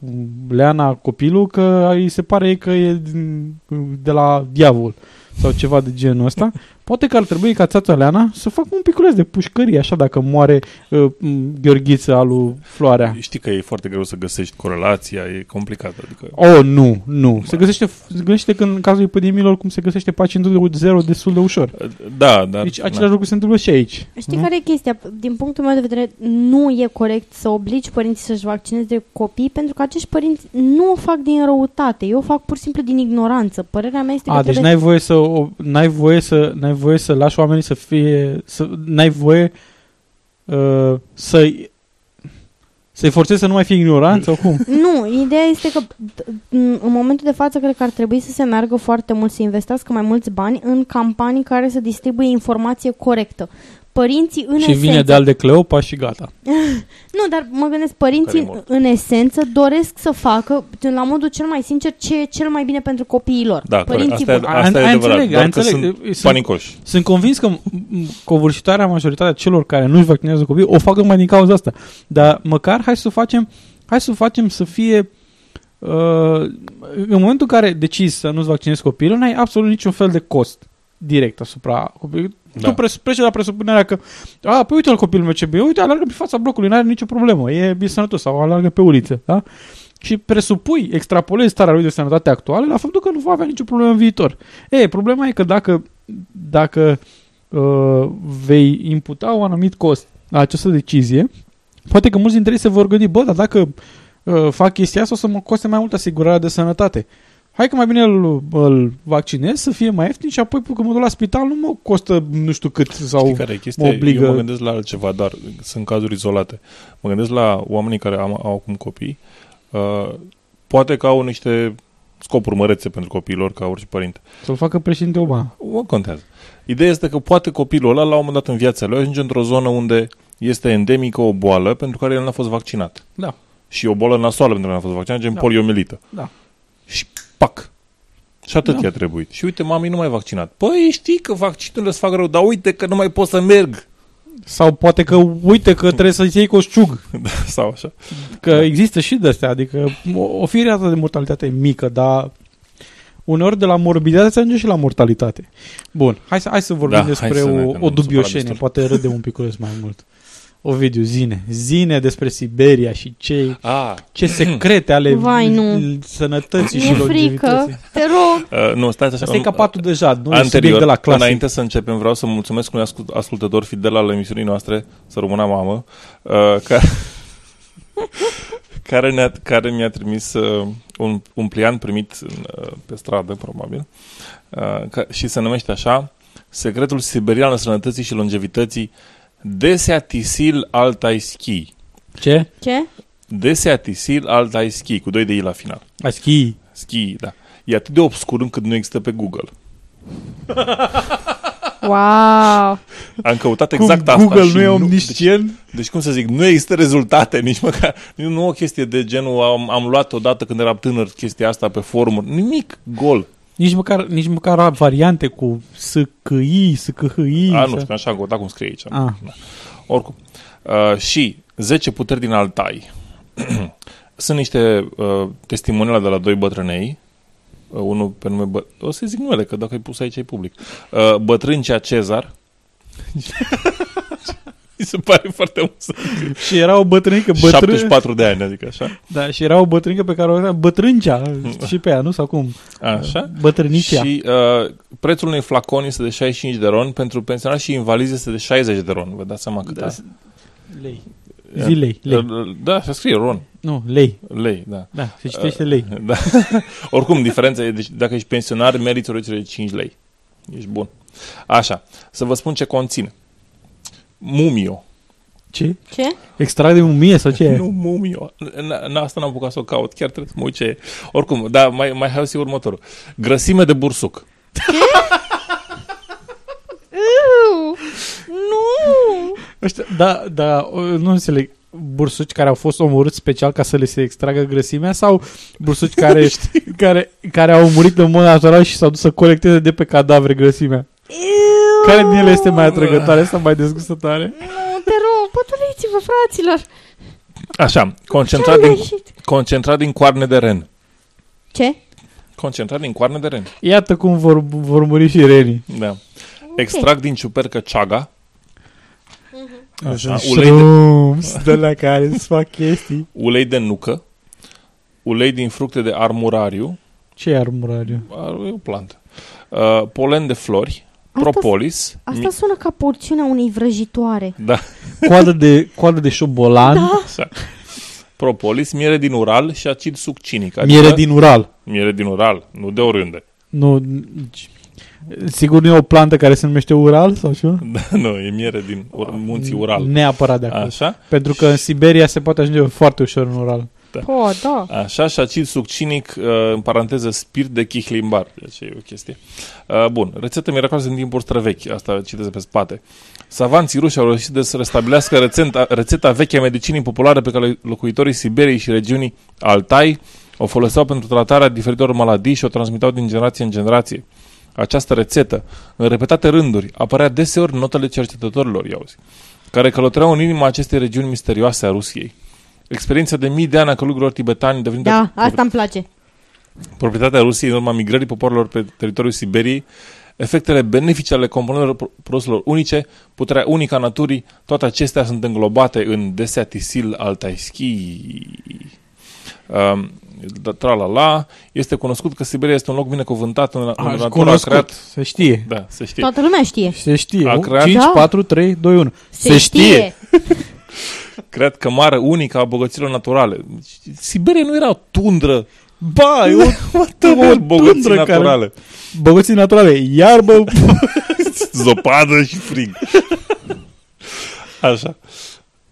Leana, copilul, că îi se pare că e din- de la diavol sau ceva de genul ăsta. Poate că ar trebui ca țața Leana să facă un piculeț de pușcărie, așa, dacă moare uh, m, Gheorghiță alu Floarea. Știi că e foarte greu să găsești corelația, e complicat. Adică... Oh, nu, nu. Se găsește, se găsește că în cazul epidemiilor, cum se găsește pacientul de zero destul de ușor. Da, dar... Deci același lucru se întâmplă și aici. Știi nu? care e chestia? Din punctul meu de vedere, nu e corect să obligi părinții să-și vaccineze copii, pentru că acești părinți nu o fac din răutate, eu o fac pur și simplu din ignoranță. Părerea mea este A, că deci trebuie... n-ai voie să, o, n-ai voie să, n-ai voie să lași oamenii să fie, să, n-ai voie uh, să să-i forțezi să nu mai fie ignorant sau cum? Nu, ideea este că d- în momentul de față cred că ar trebui să se meargă foarte mult, să investească mai mulți bani în campanii care să distribuie informație corectă. Părinții în și esență... vine de al de Cleopa și gata. Nu, dar mă gândesc, părinții Care în esență doresc să facă, la modul cel mai sincer, ce e cel mai bine pentru copiii lor. Da, corect. părinții Asta e- buni. asta e Ai- ai adevărat, înțeleg, doar ai că înțeleg. sunt E, panicoși. Sunt convins că m- m- covârșitoarea majoritatea celor care nu-și vaccinează copii o fac numai din cauza asta. Dar măcar hai să o facem, hai să o facem să fie uh, în momentul în care decizi să nu-ți vaccinezi copilul, n-ai absolut niciun fel de cost direct asupra copilului. Da. Tu pres- pleci de la presupunerea că a, păi uite-l copilul meu ce bine, uite, alergă pe fața blocului, n-are nicio problemă, e, e sănătos sau alergă pe uliță, da? Și presupui, extrapolezi starea lui de sănătate actuală la faptul că nu va avea nicio problemă în viitor. E, problema e că dacă, dacă uh, vei imputa un anumit cost la această decizie, poate că mulți dintre ei se vor gândi, bă, dar dacă uh, fac chestia asta o să mă coste mai mult asigurarea de sănătate. Hai că mai bine îl, îl vaccinez să fie mai ieftin și apoi când mă duc la spital nu mă costă nu știu cât sau Știi care e chestia? mă obligă. Eu mă gândesc la altceva, dar sunt cazuri izolate. Mă gândesc la oamenii care au, au acum copii. Uh, poate că au niște scopuri mărețe pentru copiilor, ca orice părinte. Să-l facă președinte Obama. Nu contează. Ideea este că poate copilul ăla, la un moment dat în viața lui, ajunge într-o zonă unde este endemică o boală pentru care el n-a fost vaccinat. Da. Și o boală nasoală pentru care n-a fost vaccinat, gen Da. poliomelită. Da. Și pac! Și atât Da. i-a trebuit. Și uite, mami nu mai vaccinat. Păi știi că vaccinurile îți fac rău, dar uite că nu mai pot să merg. Sau poate că uite că trebuie să-ți iei coșciug. Da, sau așa. Că există și de astea, adică o, o fie rată de mortalitate mică, dar uneori de la morbiditate se ajunge și la mortalitate. Bun, hai să, hai să vorbim Da, hai despre să ne- o, că o nu dubioșenie, supăra poate râde un piculeț mai mult. Ovidiu, zine. Zine despre Siberia și ce, Ah. ce secrete ale Vai, nu. l- sănătății și Mi-e frică, longevității. te rog. Uh, nu, stați așa. Asta e capatul de jad, nu e subiect Anterior, de la clasă. înainte să începem, vreau să mulțumesc unui ascult- ascultător fidel al emisiunii noastre, să rămână mamă, uh, care, care, ne-a, care mi-a trimis uh, un, un pliant primit în, uh, pe stradă, probabil, uh, ca, și se numește așa, Secretul siberian al sănătății și longevității Deseatisil altai ski. Ce? Ce? Deseatisil altai ski, cu 2 de i la final. A ski. Ski, da. E atât de obscur încât nu există pe Google. Wow! Am căutat Cum exact asta. Google și nu e omniscient? Deci, deci, cum să zic, nu există rezultate, nici măcar, nu, nu o chestie de genul, am, am luat odată când eram tânăr chestia asta pe forumuri, nimic, gol. Nici măcar, nici măcar variante cu SCI, SCHI. A, să- nu știu, așa am căutat cum scrie aici. Ah. Da. Oricum. Uh, și 10 puteri din Altai. Sunt niște uh, testimoniale de la doi bătrânei, uh, unul pe nume, bă... o să zic numele, că dacă ai pus aici e public. Uh, Bătrâncea Cezar. Mi se pare foarte mult. Și era o bătrânică bătrân... 74 de ani, adică așa. Da, și era o bătrânică pe care o avea bătrâncea și pe ea, nu? Sau cum? Așa. Bătrânicea. Și uh, prețul unui flacon este de 65 de ron, pentru pensionari și invalizi este de 60 de ron. Vă dați seama cât Da, asta? lei. Zi lei, lei. Da, se scrie ron. Nu, lei. Lei, da. Da, se citește lei. Da. Oricum, diferența e, deci, dacă ești pensionar, meriți o reducere de 5 lei. Ești bun. Așa, să vă spun ce conține. Mumio. Ce? Ce? Extract de mumie sau ce? Nu, mumio. N- n- asta n-am apucat să o caut. Chiar trebuie să mă uit ce e. Oricum, da, mai, mai hai să următorul. Grăsime de bursuc. Iu! Nu! Ăștia, da, da, o, nu înțeleg. Bursuci care au fost omorâți special ca să le se extragă grăsimea sau bursuci care, care, care au murit în mod natural și s-au dus să colecteze de pe cadavre grăsimea? Care din ele este mai atrăgătoare sau mai dezgustătoare? Nu, te rog, pătuliți-vă, fraților! Așa, concentrat din, concentrat din coarne de ren. Ce? Concentrat din coarne de ren. Iată cum vor, vor muri și renii. Da. Extract din ciupercă ceaga. Așa, Așa, ulei ulei de... de la care îți fac chestii. ulei de nucă, ulei din fructe de armurariu, Ce e armurariu? ar- e o plantă, uh, polen de flori, propolis, Asta sună ca porțiunea unei vrăjitoare. da, Coadă de, coadă de șobolan. Da. așa. propolis, miere din ural și acid succinic. Miere din Ural. Miere din ural, nu de oriunde. Nu, sigur nu e o plantă care se numește Ural sau ceva? Da, nu, e miere din ur- munții Ural. Neapărat de acolo. Așa? Pentru că în Siberia se poate ajunge foarte ușor în Ural. Da. Po, da. Așa, și acid succinic, uh, în paranteză, spirit de chihlimbar. Deci e o chestie. Uh, Bun, rețetă miraculoasă în timpuri străvechi. Asta citesc pe spate. Savanții ruși au reușit de să restabilească rețeta, rețeta veche a medicinii populare pe care locuitorii Siberiei și regiunii Altai o foloseau pentru tratarea diferitor maladii și o transmiteau din generație în generație. Această rețetă, în repetate rânduri, apărea deseori în notele cercetătorilor, iauzi, care călătoreau în inima acestei regiuni misterioase a Rusiei. Experiența de mii de ani a călugărilor tibetani devenită Da, asta îmi place. proprietatea Rusiei în urma migrării popoarelor pe teritoriul Siberiei, efectele benefice ale componentelor pro- produselor unice, puterea unică a naturii, toate acestea sunt înglobate în Deseatisil Altaischi. Um, da, tra-la-la, este cunoscut că Siberia este un loc binecuvântat în, în Aș natura a cunoscut, creat... se știe. Da, se știe. Toată lumea știe. Se știe. A creat- 5, Da. 4, 3, 2, 1. Se știe. Cred că mare unică a bogăților naturale. Siberia nu era o tundră. Ba, e o, o bogății tundră naturale. Care, bogății naturale. Iarbă, Zăpadă și frig. Așa.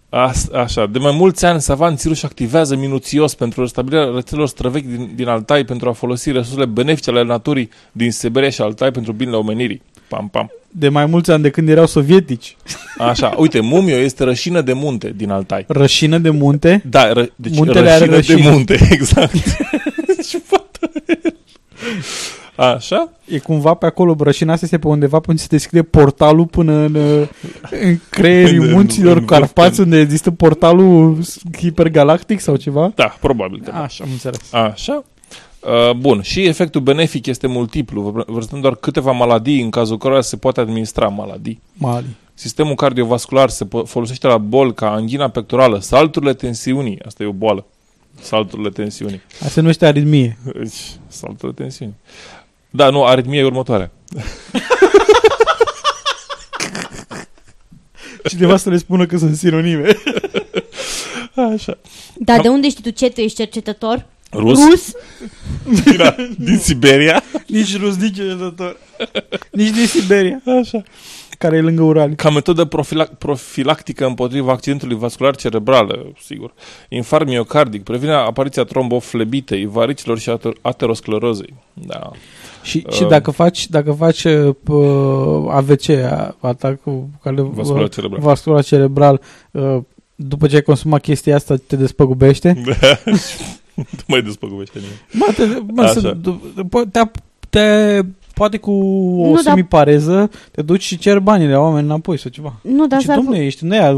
As, așa. De mai mulți ani, savanții ruși activează minuțios pentru restabilirea rețelelor străvechi din, din Altai pentru a folosi resursele benefice ale naturii din Siberia și Altai pentru binele omenirii. Pam, pam. De mai mulți ani de când erau sovietici. Așa. Uite, Mumio este rășină de munte din Altai. Rășină de munte. Da, ră, deci Muntele are rășină de rășină. munte, exact. Ce fată. Așa? E cumva pe acolo, Brășina asta este pe undeva pe unde se descrie portalul până în, uh, în creierii În- munților în- Carpați, unde există portalul hipergalactic sau ceva? Da, probabil că da. Așa, am înțeles. Așa. Uh, bun, și efectul benefic este multiplu, vă vă doar câteva maladii în cazul cărora se poate administra maladii. Mali. Sistemul cardiovascular se po- folosește la boli ca angina pectorală, salturile tensiunii, asta e o boală, salturile tensiunii. Asta se numește aritmie. Deci, salturile tensiunii. Da, nu, aritmia e următoarea. Cineva să le spună că sunt sinonime. Așa. Dar de unde știi tu ce? Tu ești cercetător? Rus? Rus? Da, din Siberia. nici rus, nici cercetător. nici din Siberia. Așa. Care e lângă Urali. Ca metodă profilac- profilactică împotriva accidentului vascular cerebral, sigur. Infarct miocardic, previne apariția tromboflebitei, varicilor și ater- aterosclerozei. Da. Și, Uh, și dacă faci, dacă faci uh, p- AVC, a- atacul care, Vascular cerebral. vascular cerebral, uh, după ce ai consumat chestia asta, te despăgubește? nu mai despăgubește nimeni. Ba, te, bă, Așa. să, po- te, te, poate cu o Nu, dar- semipareză te duci și cer banii de la oameni înapoi sau ceva. Nu, dar Deci, s-ar domnule, ești în aia,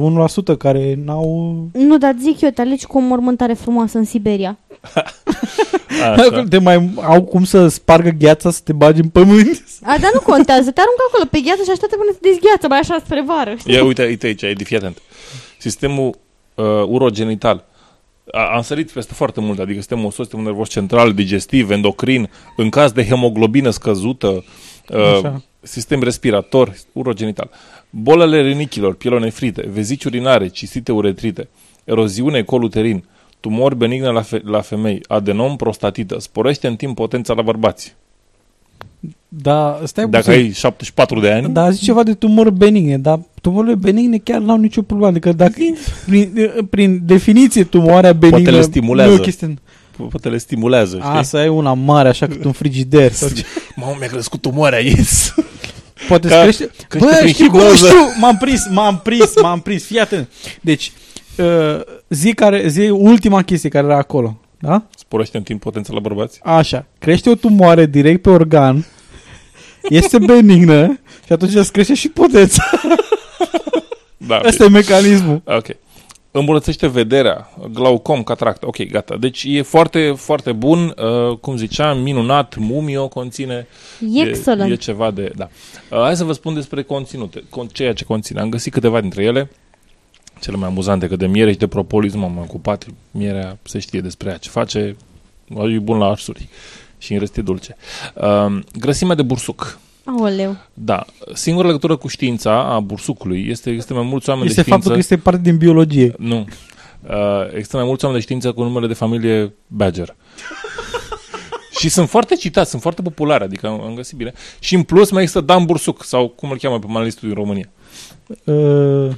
1% care n-au... Nu, dar zic eu, te alegi cu o mormântare frumoasă în Siberia. Așa. Te mai au cum să spargă gheața să te bagi în pământ? A, dar nu contează, te aruncă acolo pe gheață și așteaptă până să dezgheață, mai așa spre vară. știi? Ia uite, uite aici, e fii atent. Sistemul uh, urogenital. A, am sărit peste foarte mult, adică sistemul ostos, sistemul nervos central, digestiv, endocrin, în caz de hemoglobină scăzută, uh, Așa. sistem respirator, urogenital. Bolele rinichilor, pielonefrite, vezici urinare, cistite uretrite, eroziune coluterin, tumori benigne la, fe- la femei, adenom, prostatită, sporește în timp potența la bărbați. Da, stai Dacă puțin. ai 74 de ani, Da, zici ceva de tumori benigne, dar tumorile benigne chiar n-au nicio problemă. Adică dacă, prin, prin definiție, tumoarea benignă... Poate le stimulează. Nu e o chestie... poate le stimulează, știi? A, să ai una mare, așa cât un frigider. Sau ce. Mamă, mi-a crescut tumoarea, yes! Poate Ca- să crește... crește Bă, prin știi cum hipnoză. știu? M-am prins, m-am prins, m-am prins. Fii atent. Deci, uh, zi, care, zi ultima chestie care era acolo. Da? Sporește în timp potența la bărbați? Așa. Crește o tumoare direct pe organ. Este benignă și atunci îți crește și potența. Da, Asta e mecanismul. Ok. îmbunătățește vederea, glaucom, cataractă. Ok, gata. Deci e foarte, foarte bun, uh, cum ziceam, minunat, mumio conține. Excellent. E, e ceva de... Da. Uh, hai să vă spun despre conținute, con- ceea ce conține. Am găsit câteva dintre ele, cele mai amuzante, că de miere și de propolis m-am ocupat. Mierea se știe despre ea ce face, e bun la arsuri și în rest e dulce. Uh, grăsimea de bursuc. Aoleu. Da. Singura legătură cu știința a bursucului este, este mai mulți oameni Este de știință... faptul că este parte din biologie. Nu. Uh, există mai mulți oameni de știință cu numele de familie Badger. și sunt foarte citați, sunt foarte populare, adică am, am găsit bine. Și în plus mai există Dan Bursuc, sau cum îl cheamă pe manelistul din România. Uh,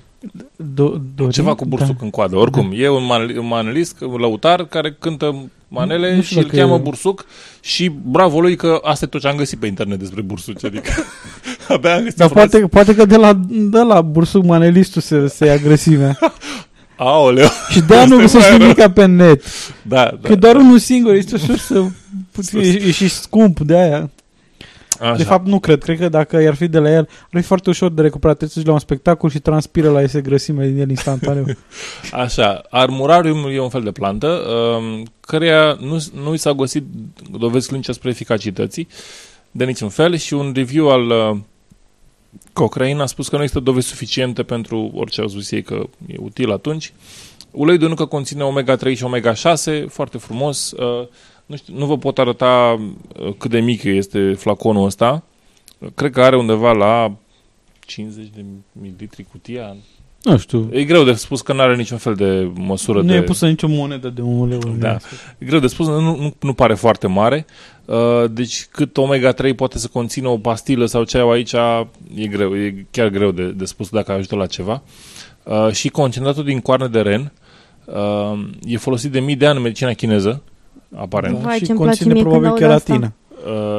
do, Dorin? Ceva cu bursuc Da. în coadă. Oricum, e un, man, un manelist, lăutar, care cântă manele Nu știu și îl dacă cheamă e- Bursuc și bravo lui că asta e tot ce am găsit pe internet despre bursuci. Adică abia am găsit Dar informații. poate, poate că de la, de la bursuc manelistul se, se ia grăsimea. Aoleu. Și de-aia nu Asta e găsești mai nimic pe net. Da, da. Că doar unul singur este o sursă, e, e și scump de aia. Așa. De fapt nu cred, cred că dacă i-ar fi de la el, ar fi foarte ușor de recuperat. Trebuie să duci la un spectacol și transpiră la iese grăsime din el instantaneu. Așa, armurarium e un fel de plantă, um, căreia nu, nu i s-a găsit dovezi clinice spre eficacității de niciun fel și un review al uh, Cochrane a spus că nu există dovezi suficiente pentru orice au zis ei că e util atunci. Ulei de nucă conține omega-3 și omega-6, foarte frumos. Uh, nu, știu, nu vă pot arăta uh, cât de mic este flaconul ăsta. Cred că are undeva la 50 de mililitri cutia. Nu știu. E greu de spus că nu are niciun fel de măsură nu de... e pusă nicio monedă de un leu. în Da. ea. E greu de spus, nu, nu, nu pare foarte mare. Uh, deci cât omega-3 poate să conțină o pastilă sau ce au aici, e greu, e chiar greu de, de spus dacă ajută la ceva. Uh, și concentratul din coarne de ren uh, e folosit de mii de ani în medicina chineză, aparent. Da, Vai, și ce-mi place conține mie când probabil aud asta. cheratină.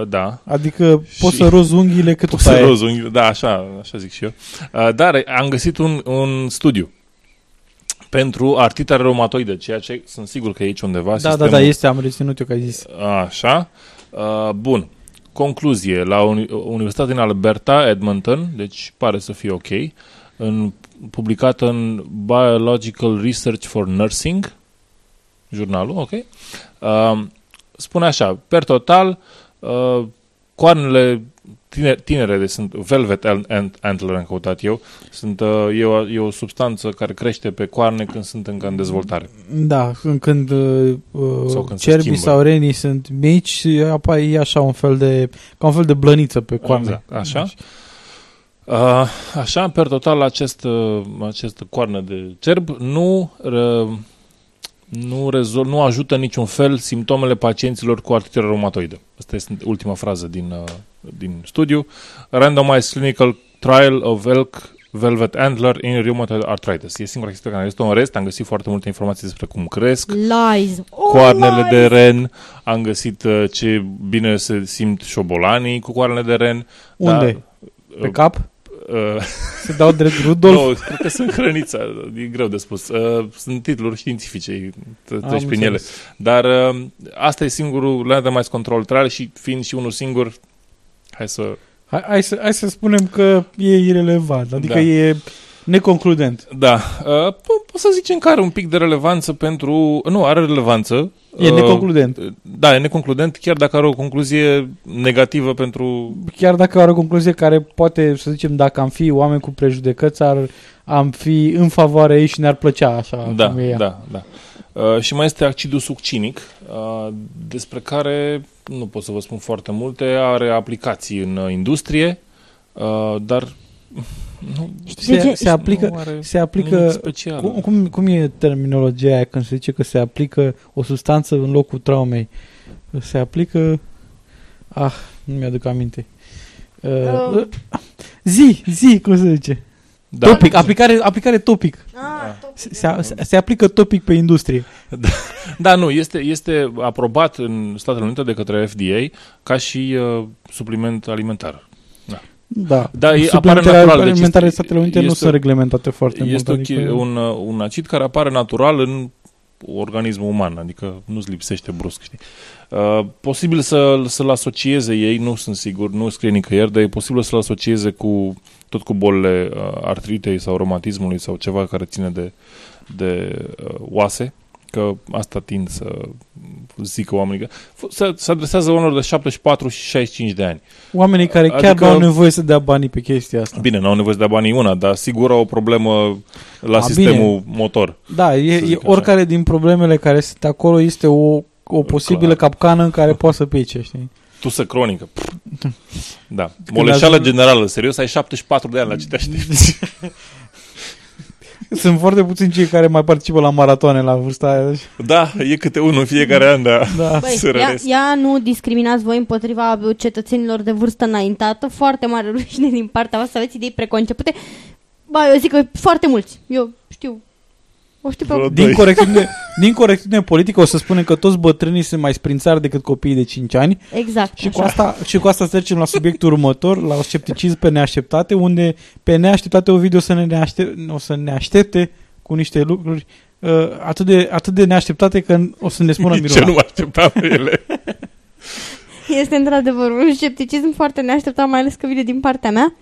Uh, da. Adică poți Și- să rozi unghiile cât Poți să rozi unghiile, da, așa, așa zic și eu. Uh, dar am găsit un, un studiu pentru artita reumatoidă, ceea ce sunt sigur că e aici undeva. Da, da, da, este, am reținut eu că ai zis. Așa. Uh, bun. Concluzie. La Uni- Universitatea din Alberta, Edmonton, deci pare să fie ok, în, publicat în Biological Research for Nursing, jurnalul, ok, uh, spune așa, per total, uh, coarnele tinere, tinere deci sunt velvet ant- ant- antler, am căutat eu, sunt, uh, e, o, e o substanță care crește pe coarne când sunt încă în dezvoltare. Da, când, când, uh, Sau când se cerbii schimbă. sau renii sunt mici, apare e așa un fel de, ca un fel de blăniță pe coarne. Exact, așa. Uh, așa, per total, acest, uh, acest coarnă de cerb nu, uh, nu, rezol, nu ajută în niciun fel simptomele pacienților cu artrită reumatoidă. Asta este ultima frază din, uh, din studiu. Randomized clinical trial of elk velvet antler in rheumatoid arthritis. E singura chestie pe care am găsit-o în rest. Am găsit foarte multe informații despre cum cresc Lies. Oh, coarnele lies. de ren, am găsit uh, ce bine se simt șobolanii cu coarnele de ren. Unde? Pe cap? Uh, Se dau drept Rudolf? nu, cred că sunt hrănița, e greu de spus. Uh, sunt titluri științifice, t- Am treci prin ele. înțeles. Dar uh, asta e singurul randomized control trial și fiind și unul singur, hai să... Hai, hai, să, hai să spunem că e irelevant, adică Da. e neconcludent. Da, uh, po- pot să zicem că are un pic de relevanță pentru... Nu, are relevanță. E neconcludent. Da, e neconcludent, chiar dacă are o concluzie negativă pentru... Chiar dacă are o concluzie care poate, să zicem, dacă am fi oameni cu prejudecăți, ar, am fi în favoarea ei și ne-ar plăcea așa Da, cum e ea. da, da. Uh, și mai este acidul succinic, uh, despre care nu pot să vă spun foarte multe, are aplicații în uh, industrie, uh, dar nu, Se, ce- se aplică, nu are se aplică nimic special. cum, cum, cum e terminologia aia când se zice că se aplică o substanță în locul traumei? Se aplică... Ah, nu mi-aduc aminte. Uh, Uh. uh, zi, zi, cum se zice? Da. Topic, aplicare, aplicare topic. Ah, Se, se, se aplică topic pe industrie. Da, nu, este, este aprobat în Statele Unite de către FDA ca și uh, supliment alimentar. Da. Da, Da, e- apare Suplimentele natural, deci alimentare în este- Statele Unite nu este- sunt reglementate foarte Este mult. adică... Adică, un, uh, un acid care apare natural în organismul uman, adică nu-ți lipsește brusc, știi. Uh, posibil să, să-l asocieze ei, nu sunt sigur, nu scrie nicăieri, dar e posibil să-l asocieze cu tot cu bolile uh, artritei sau romatismului sau ceva care ține de, de uh, oase, că asta tind să zică oamenii. Se, se adresează oamenilor de 74 și 65 de ani. Oamenii care chiar adică, nu au nevoie să dea banii pe chestia asta. Bine, nu au nevoie să dea banii una, dar sigur au o problemă la A, sistemul bine. motor. Da, e, e oricare așa. din problemele care sunt acolo este o, o posibilă Clar. capcană în care poate să pice, știi? Tusă cronică. Da. Moleșeală generală, serios, ai 74 de ani la citește. Sunt foarte puțini cei care mai participă la maratoane la vârsta aia. Da, e câte unul în fiecare an, da. da. Băi, ia, ia nu discriminați voi împotriva cetățenilor de vârstă înaintată. Foarte mare rușine din partea voastră, aveți idei preconcepute. Ba, eu zic că foarte mulți. Eu știu o știu pe... Din corectitudine, din corectitudine politică o să spunem că toți bătrânii sunt mai sprințari decât copiii de 5 ani. Exact. Și cu, asta, și cu asta trecem la subiectul următor, la scepticism pe neașteptate, unde pe neașteptate o video să ne, neaște, o să ne aștepte cu niște lucruri uh, atât, de, atât de neașteptate că o să ne spună Miruna. Ce nu mă așteptam ele. Este într-adevăr un scepticism foarte neașteptat, mai ales că vine din partea mea.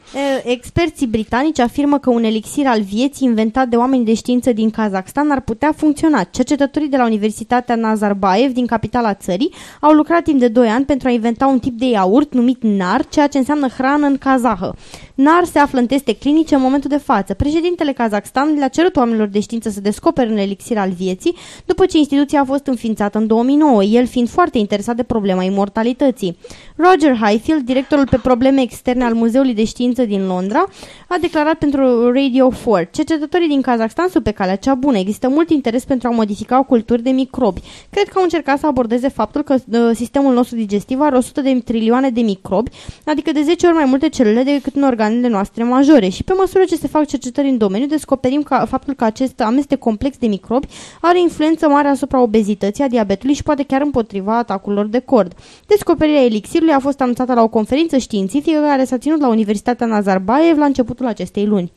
Experții britanici afirmă că un elixir al vieții inventat de oameni de știință din Kazakhstan ar putea funcționa. Cercetătorii de la Universitatea Nazarbayev din capitala țării au lucrat timp de 2 ani pentru a inventa un tip de iaurt numit nar, ceea ce înseamnă hrană în kazahă. Nar se află în teste clinice în momentul de față. Președintele Kazakhstan le-a cerut oamenilor de știință să descopere un elixir al vieții după ce instituția a fost înființată în 2009, el fiind foarte interesat de problema imortalității. Roger Highfield, directorul pe probleme externe al Muzeului de Știință din Londra, a declarat pentru Radio 4. Cercetătorii din Kazakhstan sunt pe calea cea bună. Există mult interes pentru a modifica culturi de microbi. Cred că au încercat să abordeze faptul că uh, sistemul nostru digestiv are 100 de trilioane de microbi, adică de 10 ori mai multe celule decât în organele noastre majore. Și pe măsură ce se fac cercetări în domeniu, descoperim că faptul că acest amestec complex de microbi are influență mare asupra obezității, a diabetului și poate chiar împotriva atacurilor de cord. Descoperirea elixirului a fost anunțată la o conferință științifică care s-a ținut la Universitatea Nazarbayev la începutul acestei luni.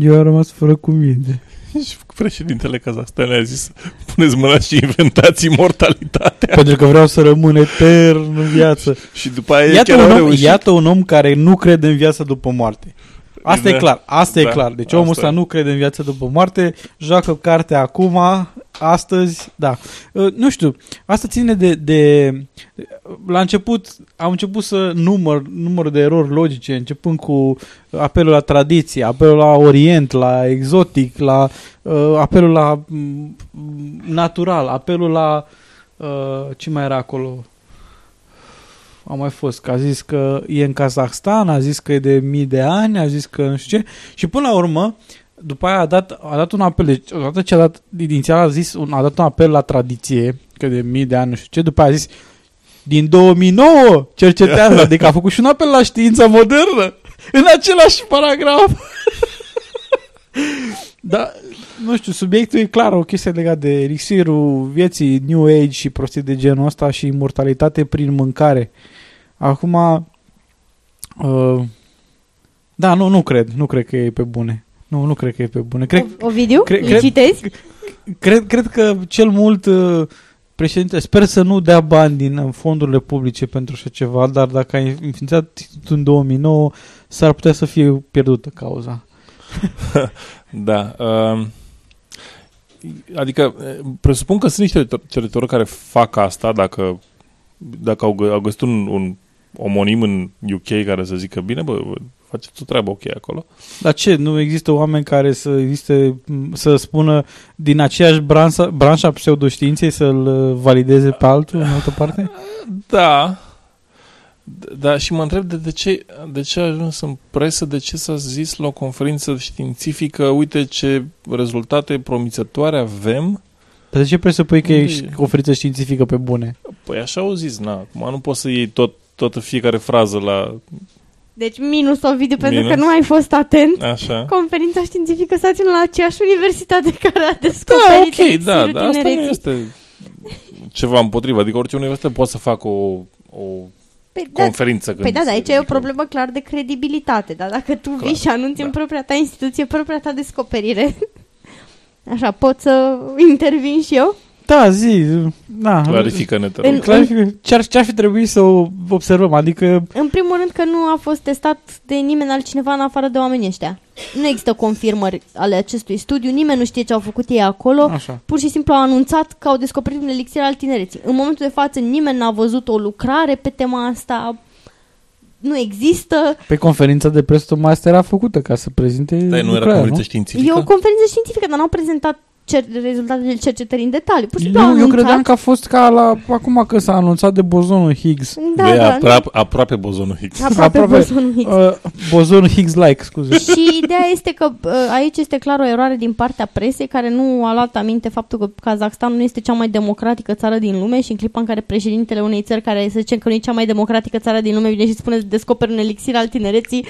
Eu am rămas fără cuvinte. Și președintele Kazahstan a zis puneți mâna și inventați mortalitatea. Pentru că vreau să rămân etern în viață. și după aia iată un, om, iată un om care nu crede în viața după moarte. Asta da. e clar, asta da. e clar. Deci omul ăsta nu crede în viața după moarte, joacă cartea acum, astăzi, da. Uh, nu știu, asta ține de, de... La început am început să număr, număr de erori logice, începând cu apelul la tradiție, apelul la orient, la exotic, la uh, apelul la mm, natural, apelul la... Uh, ce mai era acolo? A mai fost, că a zis că e în Kazahstan, a zis că e de mii de ani, a zis că nu știu ce. Și până la urmă, după aia a dat, a dat un apel, deci odată ce a dat, inițial a zis, un, a dat un apel la tradiție, că de mii de ani, nu știu ce, după aia a zis, din 2009 cercetează, adică a făcut și un apel la știința modernă, în același paragraf. da, nu știu, subiectul e clar, o chestie legată de elixirul vieții, New Age și prostii de genul ăsta și mortalitate prin mâncare. Acum, uh, da, nu, nu cred, nu cred că e pe bune. Nu, nu cred că e pe bune. Cred, o, video? Cre, cred, citezi? Cred, cred că cel mult uh, președinte, sper să nu dea bani din fondurile publice pentru așa ceva, dar dacă ai înființat în 2009, s-ar putea să fie pierdută cauza. da. Uh, adică, presupun că sunt niște cercetători care fac asta dacă, dacă au, au găsit un, un omonim în UK care să zică, bine, bă, faceți o treabă ok acolo. Dar ce, nu există oameni care să existe, să spună din aceeași branșă, branșa pseudoștiinței să-l valideze pe altul în altă parte? Da. Da, și mă întreb de, de, ce, de ce a ajuns în presă, de ce s-a zis la o conferință științifică, uite ce rezultate promițătoare avem. Dar de ce presupui că e o conferință științifică pe bune? Păi așa au zis, na, acum nu poți să iei tot, tot fiecare frază la deci minus Ovidiu, minus. pentru că nu ai fost atent. Așa. Conferința științifică s-a ținut la aceeași universitate care a descoperit Da, ok, da, dar asta nu este ceva împotriva. Adică orice universitate poate să facă o, o păi da, conferință. Da, păi da, da, aici e o problemă clar de credibilitate. Dar dacă tu clar, vii și anunți da. în propria ta instituție, propria ta descoperire... Așa, pot să intervin și eu? Da, zi. Da. Clarifică-ne, te În- rog. Clarifică. Ce-ar, ce-ar fi trebuit să o observăm? Adică În primul rând că nu a fost testat de nimeni altcineva în afară de oamenii ăștia. Nu există confirmări ale acestui studiu, nimeni nu știe ce au făcut ei acolo. Așa. Pur și simplu au anunțat că au descoperit un elixir al tinereții. În momentul de față nimeni n-a văzut o lucrare pe tema asta. Nu există. pe conferința de presă tocmai asta era făcută ca să prezinte Dar nu era lucrarea, conferință nu? științifică? E o conferință științifică, dar n-au prezentat cer- rezultatele cercetării în detaliu. Pur și simplu au Eu, eu anunțat. credeam că a fost ca la acum că s-a anunțat de bozonul Higgs. Da, Băi, da, apro- aproape bozonul Higgs. Aproape bozonul Higgs. Uh, bozonul Higgs-like, scuze. Și ideea este că uh, aici este clar o eroare din partea presei care nu a luat aminte faptul că Kazakhstan nu este cea mai democratică țară din lume și în clipa în care președintele unei țări care să zicem că nu e cea mai democratică țară din lume vine și spune descoperi un elixir al tinereții,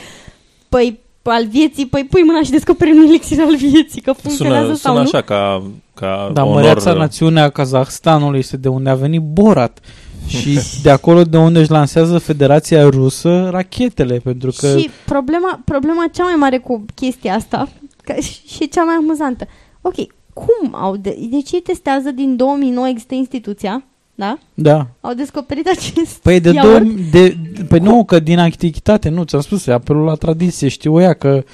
păi al vieții, păi pui mâna și descoperi un elixir al vieții, că funcționează Sună, sau sună nu. așa ca, ca Da, onor. măreața națiunea Kazahstanului este de unde a venit Borat. Și de acolo de unde își lansează Federația Rusă rachetele, pentru că Și problema, problema cea mai mare cu chestia asta că, și cea mai amuzantă. Ok, cum au... De, deci ei testează din 2009 există instituția, da? da. Au descoperit acest Păi de iaurt. două, de, păi nu, că din antichitate, nu, ți-am spus, e apelul la tradiție, știu ea că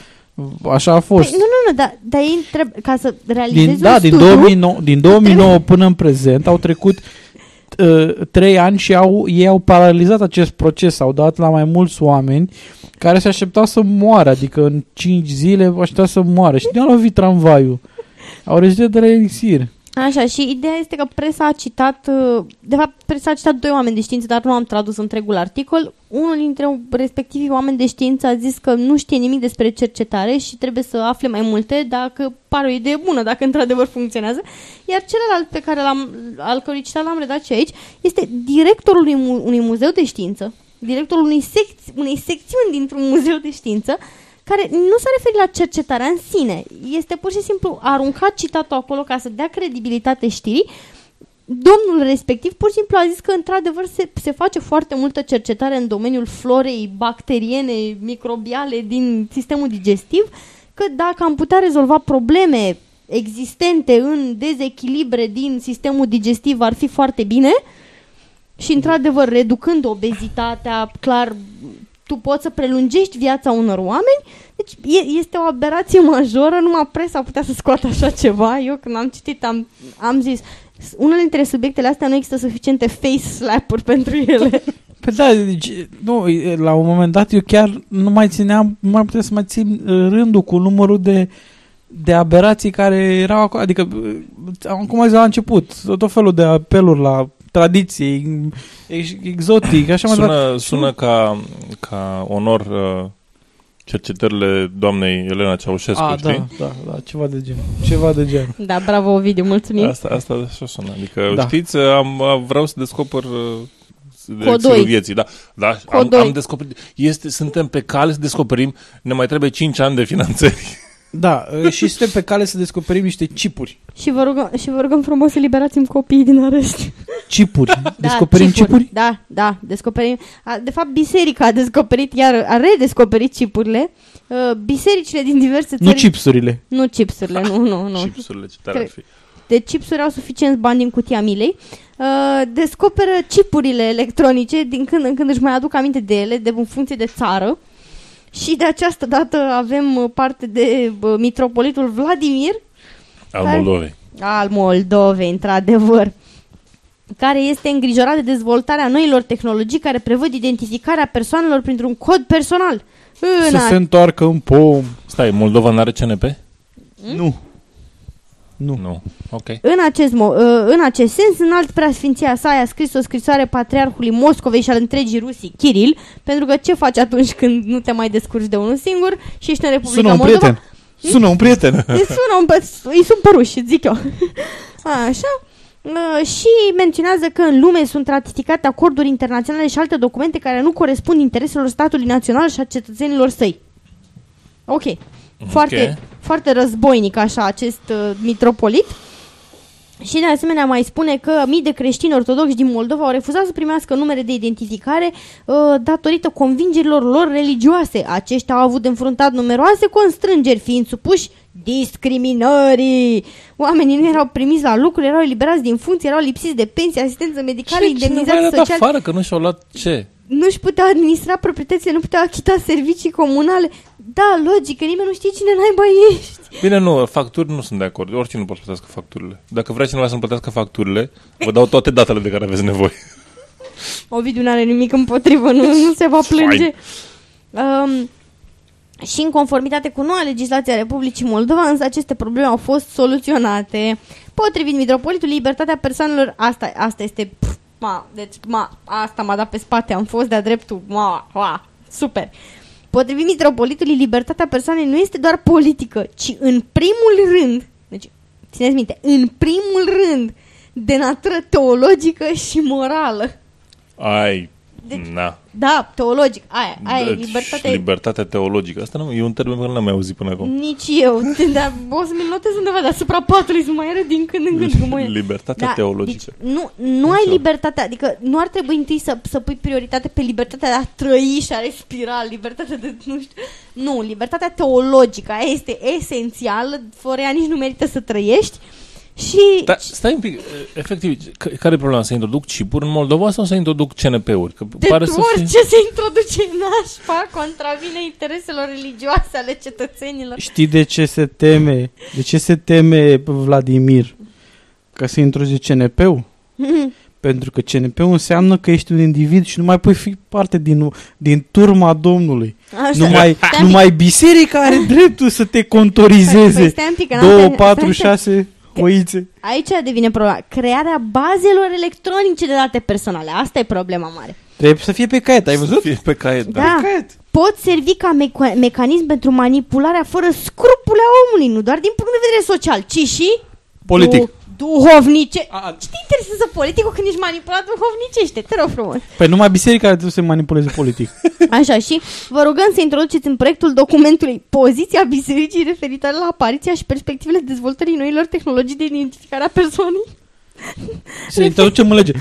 așa a fost. Păi, nu, nu, nu, dar, dar ei trebuie, ca să realizezi din, un da, din studiu, 2009, din 2009 până în prezent au trecut uh, trei ani și au, ei au paralizat acest proces, au dat la mai mulți oameni care se așteptau să moară, adică în 5 zile așteptau să moară și nu au lovit tramvaiul. Au rezistat de la elixir. Așa, și ideea este că presa a citat, uh, de fapt, presa a citat doi oameni de știință, dar nu am tradus întregul articol. Unul dintre respectivii oameni de știință a zis că nu știe nimic despre cercetare și trebuie să afle mai multe dacă pare o idee bună, dacă într-adevăr funcționează. Iar celălalt pe care l-am, al cărui citat l-am redat și aici este directorul unui, mu- unui muzeu de știință, directorul unei, sec- unei secțiuni dintr-un muzeu de știință, care nu s-a referit la cercetarea în sine. Este pur și simplu aruncat citatul acolo ca să dea credibilitate știrii. Domnul respectiv pur și simplu a zis că într-adevăr se, se face foarte multă cercetare în domeniul florei bacteriene, microbiale din sistemul digestiv, că dacă am putea rezolva probleme existente în dezechilibre din sistemul digestiv ar fi foarte bine și într-adevăr reducând obezitatea, clar tu poți să prelungești viața unor oameni, deci e, este o aberație majoră, numai presa putea să scoată așa ceva. Eu când am citit am, am zis, unele dintre subiectele astea nu există suficiente face slap-uri pentru ele. Păi da, deci, nu, e, la un moment dat eu chiar nu mai țineam, nu mai puteam să mai țin uh, rândul cu numărul de de aberații care erau acolo, adică uh, am cum ai zis la început, tot felul de apeluri la tradiție, ex- exotic, așa mai departe. Sună, sună ca, ca onor uh, cercetările doamnei Elena Ceaușescu, A, știi? da, da, da, ceva de gen. Ceva de gen. Da, bravo Ovidiu, mulțumim. Asta, asta așa sună. Adică, Da. da. știți, am, am- vreau să descoper uh, Codoi. elixirul vieții. Da, da am, Codoi. am descoperit. Este, suntem pe cale să descoperim. Ne mai trebuie 5 ani de finanțări. Da, uh, și suntem pe cale să descoperim niște chipuri. Și vă rugăm, și vă rugăm frumos, eliberați-mi copiii din arest. Chipuri. Da, Descoperim chipuri? Da, da, descoperim. A, de fapt, biserica a descoperit, iar a redescoperit chipurile. Uh, bisericile din diverse țări... Nu chipsurile. Nu chipsurile, nu, nu, nu. Chipsurile, ce tare ar fi. De chipsuri au suficient bani din cutia milei. Uh, descoperă chipurile electronice, din când în când își mai aduc aminte de ele, de în funcție de țară. Și de această dată avem uh, parte de uh, mitropolitul Vladimir, Al Care- Moldovei. al Moldovei, într-adevăr, care este îngrijorat de dezvoltarea noilor tehnologii care prevăd identificarea persoanelor printr-un cod personal. În Să a- se întoarcă în pom. Stai, Moldova n-are CNP? Nu. Nu. Nu. Ok. În acest, mo- uh, în acest sens, în alt preasfinția sa a scris o scrisoare patriarhului Moscovei și al întregii Rusii, Kiril, pentru că ce faci atunci când nu te mai descurci de unul singur și ești în Republica Sună un Moldova? prieten. Sună un prieten. Îi sună un bă- îi sunt păruși, zic eu. Așa. Uh, și menționează că în lume sunt ratificate acorduri internaționale și alte documente care nu corespund intereselor statului național și a cetățenilor săi. Ok. Foarte, foarte războinic așa acest uh, mitropolit. Și de asemenea mai spune că mii de creștini ortodoxi din Moldova au refuzat să primească numere de identificare uh, datorită convingerilor lor religioase. Aceștia au avut de înfruntat numeroase constrângeri, fiind supuși discriminării. Oamenii nu erau primiți la lucruri, erau eliberați din funcție, erau lipsiți de pensie, asistență medicală, Ce? Cineva indemnizații i-a dat sociale. afară că nu și-au luat ce? Nu-și puteau administra proprietățile, nu puteau achita servicii comunale. Da, logic, că nimeni nu știe cine naiba ești. Bine, nu, facturi nu sunt de acord. Oricine nu poate să plătească facturile. Dacă vrea cineva să-mi plătească facturile, vă dau toate datele de care aveți nevoie. Ovidiu nu are nimic împotrivă, nu, nu se va plânge. Um, și în conformitate cu noua legislație a Republicii Moldova, însă aceste probleme au fost soluționate. Potrivit mitropolitului, libertatea persoanelor, asta, asta este, pf, ma, deci, ma, asta m-a dat pe spate, am fost de-a dreptul, ma, ma, super. Potrivit mitropolitului, libertatea persoanei nu este doar politică, ci în primul rând, deci, țineți minte, în primul rând, de natură teologică și morală. Ai, na. Da, teologic, aia, aia e Deci, libertatea. Libertatea teologică. Asta nu, e un termen pe care nu l-am mai auzit până acum. Nici eu, dar o să mi-l notez undeva deasupra patului să mai arăt din când în când cum e. Libertatea Da, teologică. Nu, nu ai libertatea, adică nu ar trebui întâi să, să pui prioritate pe libertatea de a trăi și a respira, libertatea de, nu știu, nu, libertatea teologică, aia este esențială, fără ea nici nu merită să trăiești și... Da, stai un pic, efectiv, care e problema? Să introduc chipuri în Moldova sau să introduc CNP-uri? Că de pare să fie... se introduce în nașpa contravine intereselor religioase ale cetățenilor. Știi de ce se teme? De ce se teme Vladimir? Că se introduce CNP-ul? Mm-hmm. Pentru că CNP-ul înseamnă că ești un individ și nu mai poți fi parte din, din turma Domnului. Așa. Numai, stai numai biserica are dreptul să te contorizeze. Păi, 2, 4, 6 oițe. Aici devine problema. Crearea bazelor electronice de date personale. Asta e problema mare. Trebuie să fie pe caiet, ai văzut? Fie pe caiet, da. Da. Pot servi ca meca- mecanism pentru manipularea fără scrupule a omului, nu doar din punct de vedere social, ci și Politic. Du- duhovnice. Ce te interesează politicul când ești manipulat duhovnicește? Te rog frumos. Păi numai biserica trebuie să se manipuleze politic. Așa, și vă rugăm să introduceți în proiectul documentului poziția bisericii referitoare la apariția și perspectivele dezvoltării noilor tehnologii de identificare a persoanei. Să introducem în lege.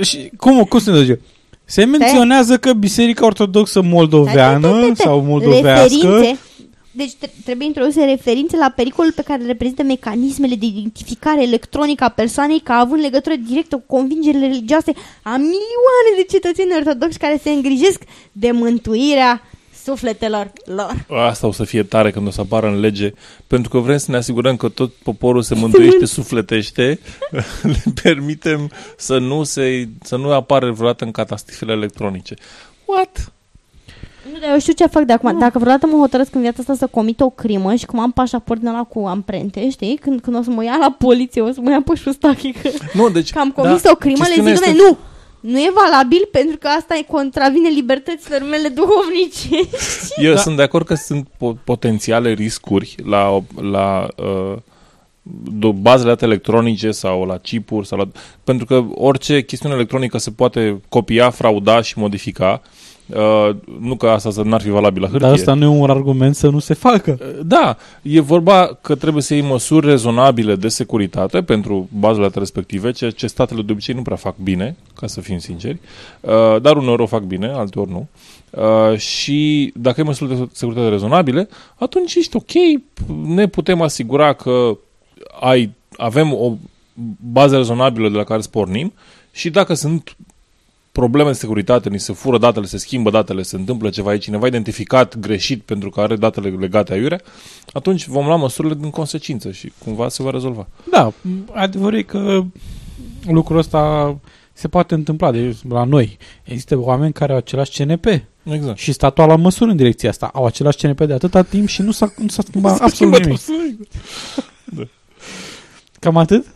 Și cum, cum se introduce? Se menționează că Biserica Ortodoxă Moldoveană sau moldovească Referințe. Deci tre- trebuie introduse referințe la pericolul pe care le reprezintă mecanismele de identificare electronică a persoanei ca având legătură directă cu convingerile religioase a milioane de cetățeni ortodoxi care se îngrijesc de mântuirea sufletelor lor. Asta o să fie tare când o să apară în lege, pentru că vrem să ne asigurăm că tot poporul se mântuiește, sufletește, le permitem să nu, se, să nu apară vreodată în catastrofele electronice. What? Nu, dar eu știu ce fac de acum. Dacă vreodată mă hotărăsc în viața asta să comit o crimă și cum am pașaport din ăla cu amprente, știi? Când, când o să mă ia la poliție, o să mă ia pe șustache că, Nu, deci, că am comis da, o crimă, le zic, chestiunea este... este- nu, nu e valabil pentru că asta e contravine libertăților mele duhovnice. Eu da. sunt de acord că sunt po- potențiale riscuri la, la uh, do- bazele date electronice sau la chipuri, sau la, pentru că orice chestiune electronică se poate copia, frauda și modifica. Uh, nu că asta să n-ar fi valabil la hârtie. Dar asta nu e un argument să nu se facă. Da, e vorba că trebuie să iei măsuri rezonabile de securitate pentru bazele date respective, ceea ce statele de obicei nu prea fac bine, ca să fim sinceri, uh, dar uneori o fac bine, alteori nu. Uh, și dacă ai măsuri de securitate rezonabile, atunci ești ok, ne putem asigura că ai, avem o bază rezonabilă de la care să pornim și dacă sunt probleme de securitate, ni se fură datele, se schimbă datele, se întâmplă ceva, e cineva identificat greșit pentru că are datele legate aiurea, atunci vom lua măsurile din consecință și cumva se va rezolva. Da, adevărul e că lucrul ăsta se poate întâmpla de la noi. Există oameni care au același CNP. Exact. Și statul a luat măsuri în direcția asta. Au același CNP de atâta timp și nu s-a, nu s-a schimbat S-a absolut schimbat nimic. absolut. Da. Cam atât?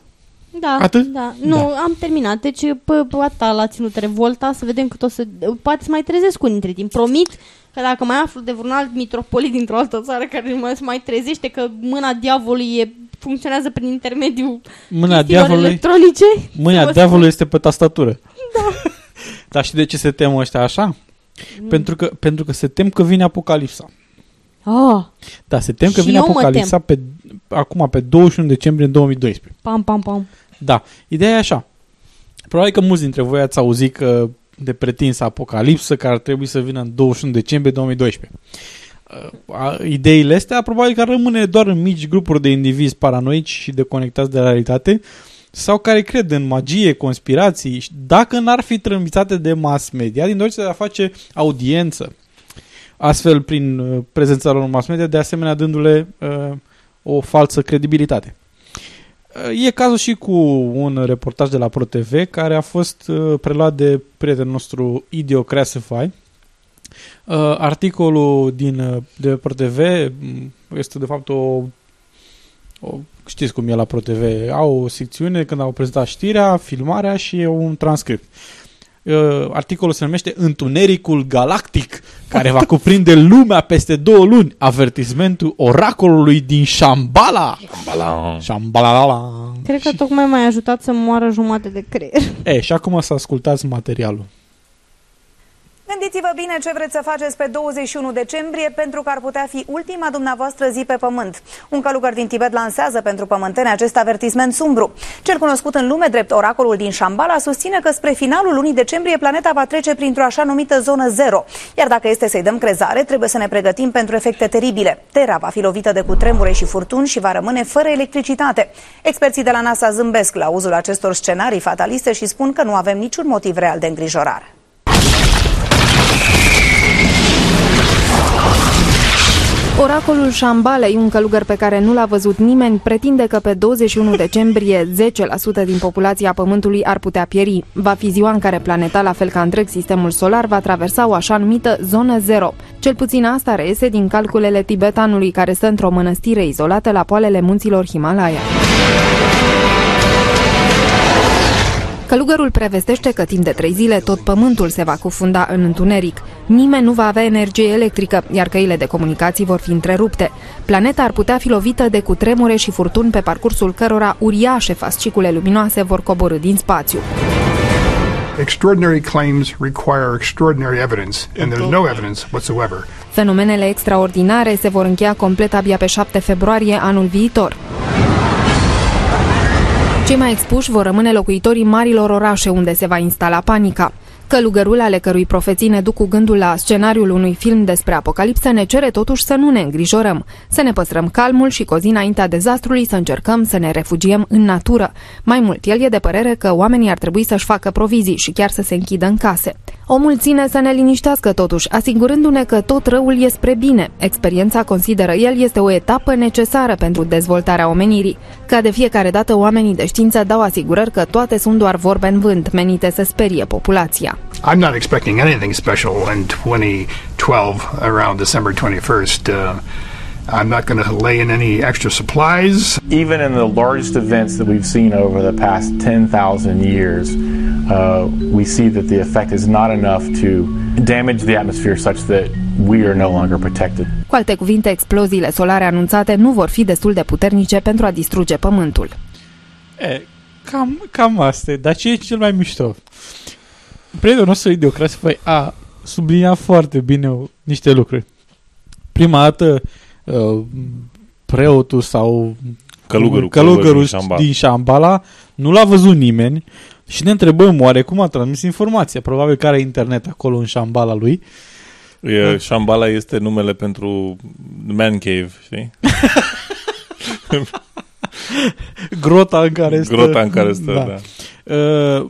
Da, Atât? da. Nu, Da. am terminat. Deci, pe, pe atâta l-a ținut revolta, să vedem cât o să... Poate să mai trezesc unii între timp. Promit că dacă mai aflu de vreun alt mitropolit dintr-o altă țară care mai, se mai trezește că mâna diavolului e, funcționează prin intermediul Mâna chestiilor diavolului, electronice. mâna să vă diavolului este pe tastatură. Da. Dar și de ce se tem ăștia așa? Mm. Pentru, că, pentru că se tem că vine apocalipsa. Oh, Da, se tem că Și vine eu mă apocalipsa pe, acum pe 21 decembrie 2012. pam, pam, pam. Da, ideea e așa. Probabil că mulți dintre voi ați auzit că de pretins apocalipsă care ar trebui să vină în 21 decembrie 2012. a, ideile astea, probabil că rămâne doar în mici grupuri de indivizi paranoici și deconectați de la realitate sau care cred în magie, conspirații, și dacă n-ar fi transmitate de mass media, din dorința de a face audiență, astfel prin uh, prezența lor în mass media, de asemenea dându-le uh, o falsă credibilitate. Uh, e cazul și cu un reportaj de la ProTV care a fost uh, preluat de prietenul nostru Idiocrassify. Uh, articolul din, uh, de ProTV mm, este de fapt o, o știți cum e la ProTV, au o secțiune când au prezentat știrea, filmarea și un transcript. Uh, articolul se numește Întunericul Galactic, care va cuprinde lumea peste două luni. Avertismentul oracolului din Shambhala. Shambhala. Shambhala. Cred că tocmai m-ai ajutat să moară jumate de creier. E, și acum să ascultați materialul. Gândiți-vă bine ce vreți să faceți pe 21 decembrie pentru că ar putea fi ultima dumneavoastră zi pe pământ. Un călugăr din Tibet lansează pentru pământeni acest avertisment sumbru. Cel cunoscut în lume drept oracolul din Shambhala susține că spre finalul lunii decembrie planeta va trece printr-o așa numită zonă zero. Iar dacă este să-i dăm crezare, trebuie să ne pregătim pentru efecte teribile. Terra va fi lovită de cutremure și furtuni și va rămâne fără electricitate. Experții de la NASA zâmbesc la uzul acestor scenarii fataliste și spun că nu avem niciun motiv real de îngrijorare. Oracolul Șambalei, un călugăr pe care nu l-a văzut nimeni, pretinde că pe 21 decembrie 10% din populația Pământului ar putea pieri. Va fi ziua în care planeta, la fel ca întreg sistemul solar, va traversa o așa numită zonă zero. Cel puțin asta reiese din calculele tibetanului care stă într-o mănăstire izolată la poalele munților Himalaya. Călugărul prevestește că timp de trei zile tot pământul se va cufunda în întuneric. Nimeni nu va avea energie electrică, iar căile de comunicații vor fi întrerupte. Planeta ar putea fi lovită de cutremure și furtuni pe parcursul cărora uriașe fascicule luminoase vor coborâ din spațiu. Extraordinary claims require extraordinary evidence, and there's no evidence whatsoever. Fenomenele extraordinare se vor încheia complet abia pe 7 februarie anul viitor. Cei mai expuși vor rămâne locuitorii marilor orașe unde se va instala panica. Călugărul ale cărui profeții ne duc cu gândul la scenariul unui film despre apocalipsă ne cere totuși să nu ne îngrijorăm, să ne păstrăm calmul și cozi înaintea dezastrului să încercăm să ne refugiem în natură. Mai mult, el e de părere că oamenii ar trebui să-și facă provizii și chiar să se închidă în case. Omul ține să ne liniștească totuși, asigurându-ne că tot răul e spre bine. Experiența, consideră el, este o etapă necesară pentru dezvoltarea omenirii. Ca de fiecare dată, oamenii de știință dau asigurări că toate sunt doar vorbe în vânt, menite să sperie populația. I'm not expecting anything special in 2012 around December 21st. Uh, I'm not going to lay in any extra supplies. Even in the largest events that we've seen over the past 10,000 years, uh, we see that the effect is not enough to damage the atmosphere such that we are no longer protected. Cu alte cuvinte, exploziile solare anunțate nu vor fi destul de puternice pentru a distruge Pământul. E, cam, cam asta e. Dar ce e cel mai mișto? Prietenul nostru Idiocrassify a subliniat foarte bine niște lucruri. Prima dată uh, preotul sau Călugărul, călugărul din Shambhala. din Shambhala nu l-a văzut nimeni și ne întrebăm oare cum a transmis informația. Probabil că are internet acolo în Shambhala lui. E, Shambhala este numele pentru man cave, știi? Grota în care stă. Grota în care stă, da. Uh,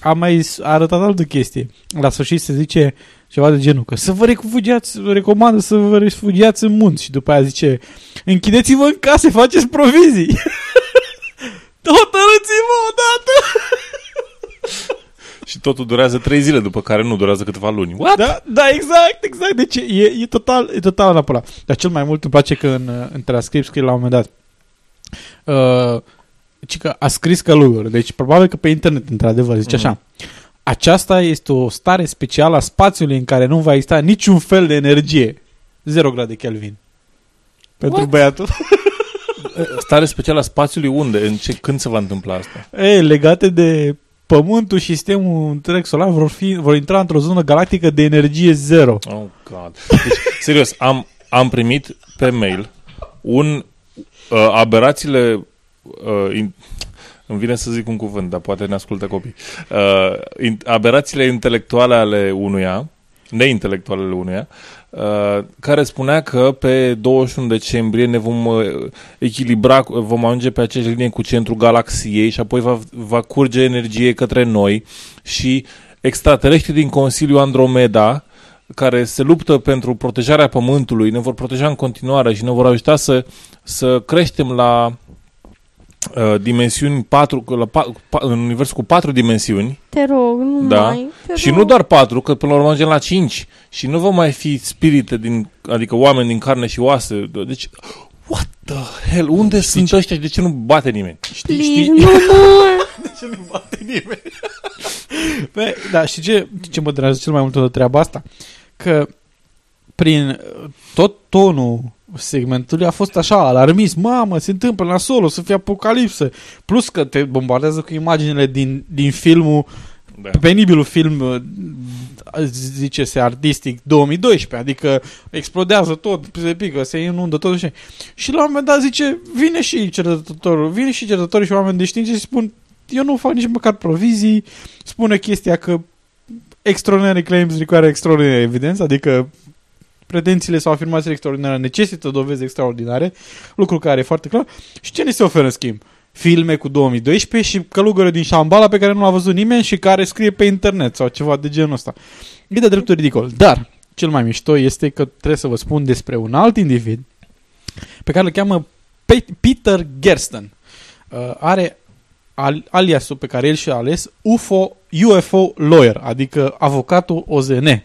a mai s- arătat altă chestie. La sfârșit se zice ceva de genul că să vă refugiați, vă recomandă să vă refugiați în munți și după aia zice închideți-vă în case, faceți provizii. Hotărâți-vă odată! Și totul durează trei zile, după care nu durează câteva luni. What? Da, da, exact, exact. Deci e, e total, e total înapoi. Dar cel mai mult îmi place că în, în transcript scrie la un moment dat uh, ci că a scris călugăr. Deci probabil că pe internet, într-adevăr, zice așa. Aceasta este o stare specială a spațiului în care nu va exista niciun fel de energie. 0 grade Kelvin. Pentru What? băiatul. Stare specială a spațiului unde? În ce, când se va întâmpla asta? E, legate de Pământul și sistemul întreg solar vor, fi, vor intra într-o zonă galactică de energie zero. Oh, God. Deci, serios, am, am primit pe mail un uh, aberațiile uh, in, îmi vine să zic un cuvânt, dar poate ne ascultă copii. Uh, in, aberațiile intelectuale ale unuia neintelectualele uneia, uh, care spunea că pe 21 decembrie ne vom uh, echilibra, vom ajunge pe aceeași linie cu centrul galaxiei și apoi va, va curge energie către noi și extraterestrii din Consiliul Andromeda care se luptă pentru protejarea Pământului, ne vor proteja în continuare și ne vor ajuta să, să creștem la uh, dimensiuni 4, la, pa, pa, în universul cu patru dimensiuni. Te rog, nu Da. mai. Te Și rog. nu doar patru, că până la urmă ajungem la cinci. Și nu vom mai fi spirite, din, adică oameni din carne și oase. Deci, what the hell? Unde sunt ăștia și de ce nu bate nimeni? Știi, Please, știi? nu more. de ce nu bate nimeni? Bă, da, și ce, ce mă deranjează cel mai mult de treaba asta? Că prin uh, tot tonul segmentului a fost așa, alarmist, mamă, se întâmplă la sol, o să fie apocalipsă. Plus că te bombardează cu imaginile din, din filmul, Da. penibilul film, uh, zice-se artistic, 2012, adică explodează tot, se pică, se inundă tot și Și la un moment dat zice, vine și cercetătorul, vine și cercetătorii și oameni de știință și spun, eu nu fac nici măcar provizii, spune chestia că extraordinary claims require extraordinary evidence, adică pretențiile sau afirmațiile extraordinare necesită dovezi extraordinare, lucru care e foarte clar. Și ce ne se oferă în schimb? Filme cu 2012 și călugări din Shambhala pe care nu l-a văzut nimeni și care scrie pe internet sau ceva de genul ăsta. E de dreptul ridicol. Dar, cel mai mișto este că trebuie să vă spun despre un alt individ pe care îl cheamă Pe- Peter Gersten. Uh, are al- aliasul pe care el și-a ales UFO, UFO Lawyer, adică avocatul OZN.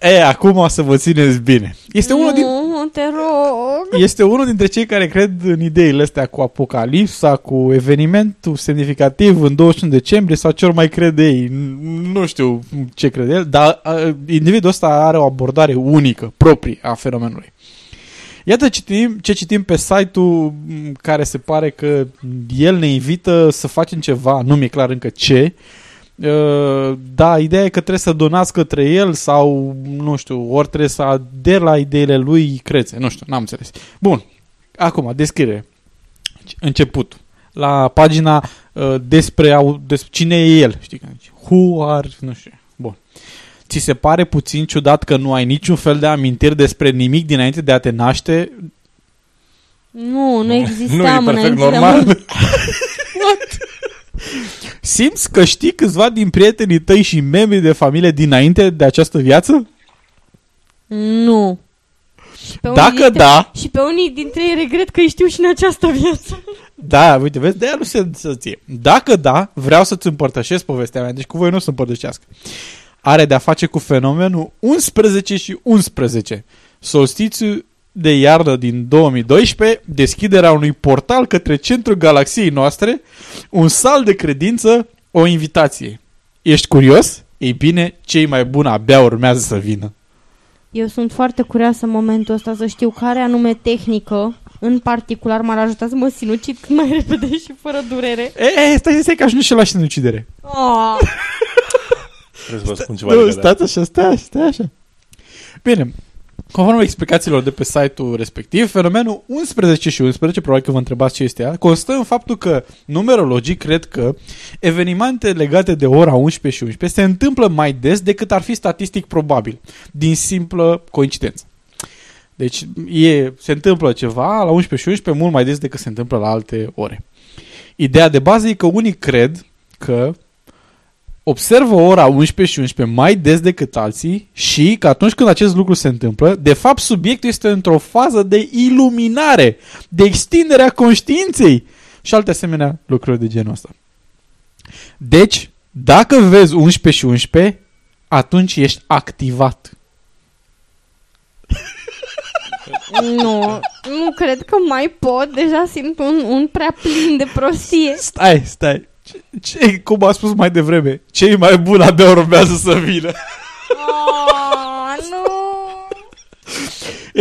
E, acum o să vă țineți bine. Este unul din, Nu, te rog. este unul dintre cei care cred în ideile astea cu apocalipsa, cu evenimentul semnificativ în 21 decembrie sau ce ori mai crede ei. N- Nu știu ce crede el, dar a, individul ăsta are o abordare unică, proprie a fenomenului. Iată citim, ce citim pe site-ul m, care se pare că el ne invită să facem ceva, nu mi-e clar încă ce. Uh, Da, ideea e că trebuie să donați către el sau, nu știu, ori trebuie să ader la ideile lui crețe. Nu știu, n-am înțeles. Bun, acum, descriere. Început. La pagina uh, despre, au, despre cine e el. Știi? Who are, nu știu. Bun. Ți se pare puțin ciudat că nu ai niciun fel de amintiri despre nimic dinainte de a te naște? Nu, nu existam nu e perfect înainte de normal. mult. Simți că știi câțiva din prietenii tăi și membrii de familie dinainte de această viață? Nu. Și pe unii Dacă dintre, da- Și pe unii dintre ei regret că îi știu și în această viață. Da, uite, vezi, de-aia nu se să ție. Dacă da, vreau să-ți împărtășesc povestea mea, deci cu voi nu o să împărtășească. Are de-a face cu fenomenul 11 și 11. Solstițiul de iarnă din 2012, deschiderea unui portal către centrul galaxiei noastre, un sal de credință, o invitație. Ești curios? Ei bine, cei mai buni abia urmează să vină. Eu sunt foarte curioasă în momentul ăsta să știu care anume tehnică în particular m-ar ajuta să mă sinucid cât mai repede și fără durere. E, stai, stai că ajunge și la sinucidere. Oh. Trebuie să vă spun ceva Nu, legat de stați așa, stai, stai așa. Bine, conform explicațiilor de pe site-ul respectiv, fenomenul 11 și 11, probabil că vă întrebați ce este ea, constă în faptul că numerologii cred că evenimente legate de ora 11 și 11 se întâmplă mai des decât ar fi statistic probabil, din simplă coincidență. Deci e, se întâmplă ceva la 11 și 11 mult mai des decât se întâmplă la alte ore. Ideea de bază e că unii cred că observă ora 11 și 11 mai des decât alții și că atunci când acest lucru se întâmplă, de fapt subiectul este într-o fază de iluminare, de extindere a conștiinței și alte asemenea lucruri de genul ăsta. Deci, dacă vezi 11 și 11, atunci ești activat. Nu, nu cred că mai pot, deja simt un, un prea plin de prostie. Stai, stai. Ce, ce, cum a spus mai devreme, cei mai buni abia urmează să vină. Oh, nu!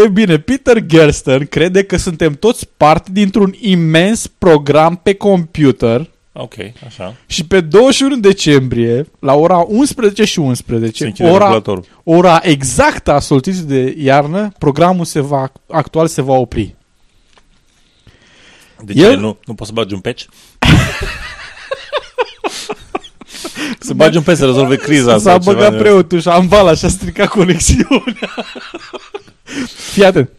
E bine, Peter Gersten crede că suntem toți parte dintr-un imens program pe computer Ok, așa. și pe 21 decembrie, la ora 11 și 11, închide ora, calculatorul. ora exactă a solstițiului de iarnă, programul se va, actual se va opri. De ce? El- Nu, nu poți să bagi un patch? Să bagi un pe să rezolve criza. S-a băgat preotul și am vala și a stricat conexiunea. Fii atent.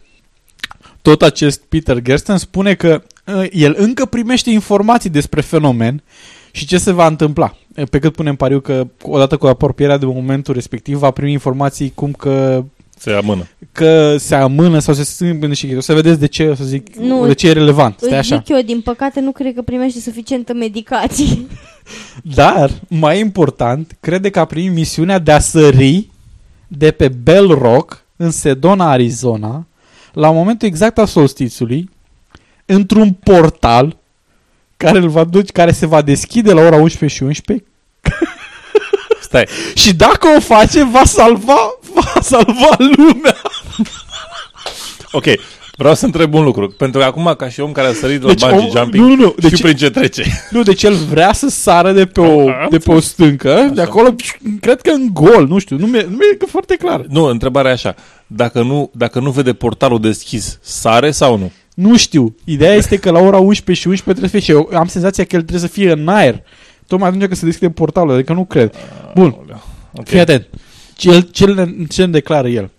Tot acest Peter Gersten spune că uh, el încă primește informații despre fenomen și ce se va întâmpla. Pe cât punem pariu că odată cu apropierea de momentul respectiv va primi informații cum că se amână. Că se amână sau se strâng și o să vedeți de ce, o să zic, nu, de ce e relevant. Stai așa. zic eu, din păcate nu cred că primește suficientă medicație. Dar, mai important, crede că a primit misiunea de a sări de pe Bell Rock, în Sedona, Arizona, la momentul exact al solstițiului, într-un portal care, îl va duce, care se va deschide la ora 11 și 11 Stai. și dacă o face, va salva, va salva lumea. ok, vreau să întreb un lucru. Pentru că acum, ca și om care a sărit deci, la bungee jumping, nu, nu, nu. Deci, prin ce trece. Nu, deci el vrea să sară de pe o, de pe o stâncă, așa. de acolo, cred că în gol, nu știu, nu mi-e, nu mi-e foarte clar. Nu, întrebarea e așa. Dacă nu, dacă nu vede portalul deschis, sare sau nu? Nu știu. Ideea este că la ora 11 și 11 trebuie să fie și eu am senzația că el trebuie să fie în aer. Tocmai atunci când se deschide portalul, adică nu cred. Bun. Okay. Fii atent. Ce, ce, ce declară el?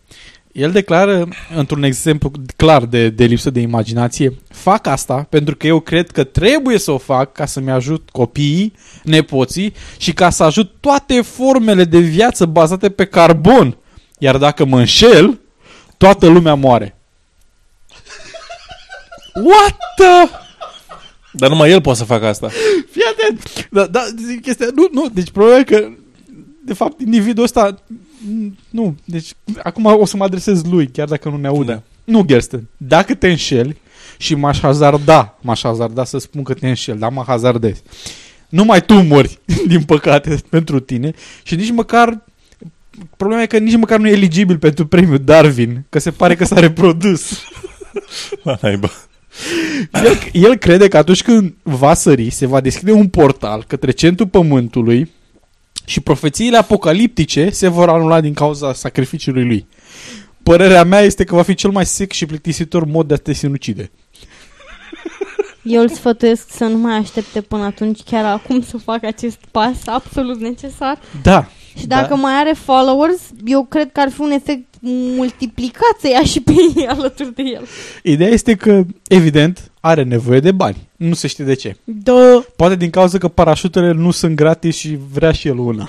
El declară, într-un exemplu clar de, de lipsă de imaginație, fac asta pentru că eu cred că trebuie să o fac ca să-mi ajut copiii, nepoții și ca să ajut toate formele de viață bazate pe carbon. Iar dacă mă înșel, toată lumea moare. What the... Dar numai el poate să facă asta. Fii atent. Da, da, zic chestia, nu, nu, deci problema e că de fapt individul ăsta nu, deci acum o să mă adresez lui, chiar dacă nu ne aude. Da. Nu, Gersten, dacă te înșeli și m-aș hazarda, m-aș hazarda să spun că te înșeli, dar mă hazardez. Numai tu mori, din păcate, pentru tine și nici măcar Problema e că nici măcar nu e eligibil pentru premiul Darwin, că se pare că s-a reprodus. La naibă. El, el crede că atunci când va sări, se va deschide un portal către centrul pământului și profețiile apocaliptice se vor anula din cauza sacrificiului lui. Părerea mea este că va fi cel mai sec și plictisitor mod de a te sinucide. Eu îl sfătuiesc să nu mai aștepte până atunci, chiar acum să facă acest pas absolut necesar. Da. Și dacă da. mai are followers, eu cred că ar fi un efect multiplicat să ia și pe ei alături de el. Ideea este că, evident, are nevoie de bani. Nu se știe de ce. Da. Poate din cauza că parașutele nu sunt gratis și vrea și el una.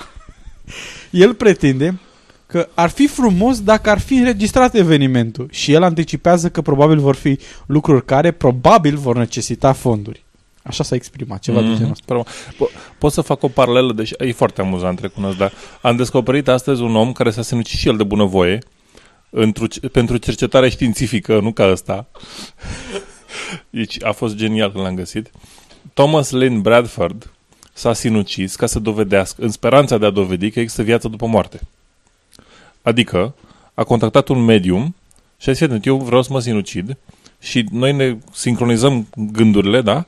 el pretinde că ar fi frumos dacă ar fi înregistrat evenimentul și el anticipează că probabil vor fi lucruri care probabil vor necesita fonduri. Așa s-a exprimat, ceva mm-hmm. de genul ăsta. Po- pot să fac o paralelă, deși e foarte amuzant, recunosc, dar am descoperit astăzi un om care s-a sinucis și el de bunăvoie pentru cercetare științifică, nu ca ăsta. Deci a fost genial când l-am găsit. Thomas Lynn Bradford s-a sinucis ca să dovedească, în speranța de a dovedi că există viață după moarte. Adică, a contactat un medium și a zis, eu vreau să mă sinucid și noi ne sincronizăm gândurile, da?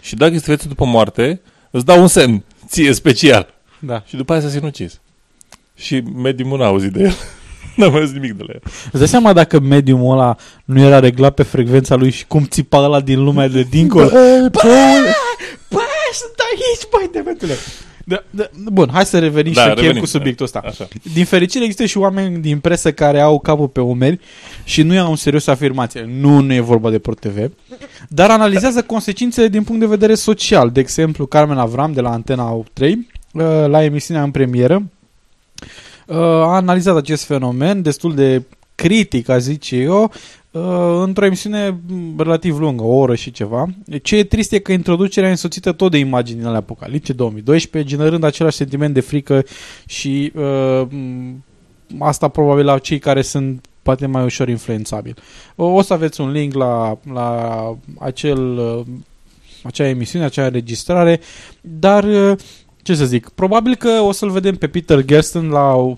Și dacă este viață după moarte, îți dau un semn, ție special. Da. Și după aia s-a sinucis. Și mediumul n-a auzit de el. N-am mai nimic de la el. Îți dai seama dacă mediumul ăla nu era reglat pe frecvența lui și cum țipa ăla din lumea de dincolo? Bă, bă, sunt aici, băi, demetule. Da, da, bun, hai să revenim da, și să revenim, cu subiectul ăsta. Așa. Din fericire există și oameni din presă care au capul pe umeri și nu iau în serios afirmație. Nu, nu e vorba de ProTV, dar analizează consecințele din punct de vedere social. De exemplu, Carmen Avram de la Antena 3, uh, la emisiunea în premieră, Uh, a analizat acest fenomen destul de critic, aș zice eu, uh, într-o emisiune relativ lungă, o oră și ceva. Ce e trist e că introducerea e însoțită tot de imaginile apocalipse 2012, generând același sentiment de frică și uh, asta probabil la cei care sunt poate mai ușor influențabil. O să aveți un link la, la acel, uh, acea emisiune, acea înregistrare, dar uh, ce să zic, probabil că o să-l vedem pe Peter Gersten la,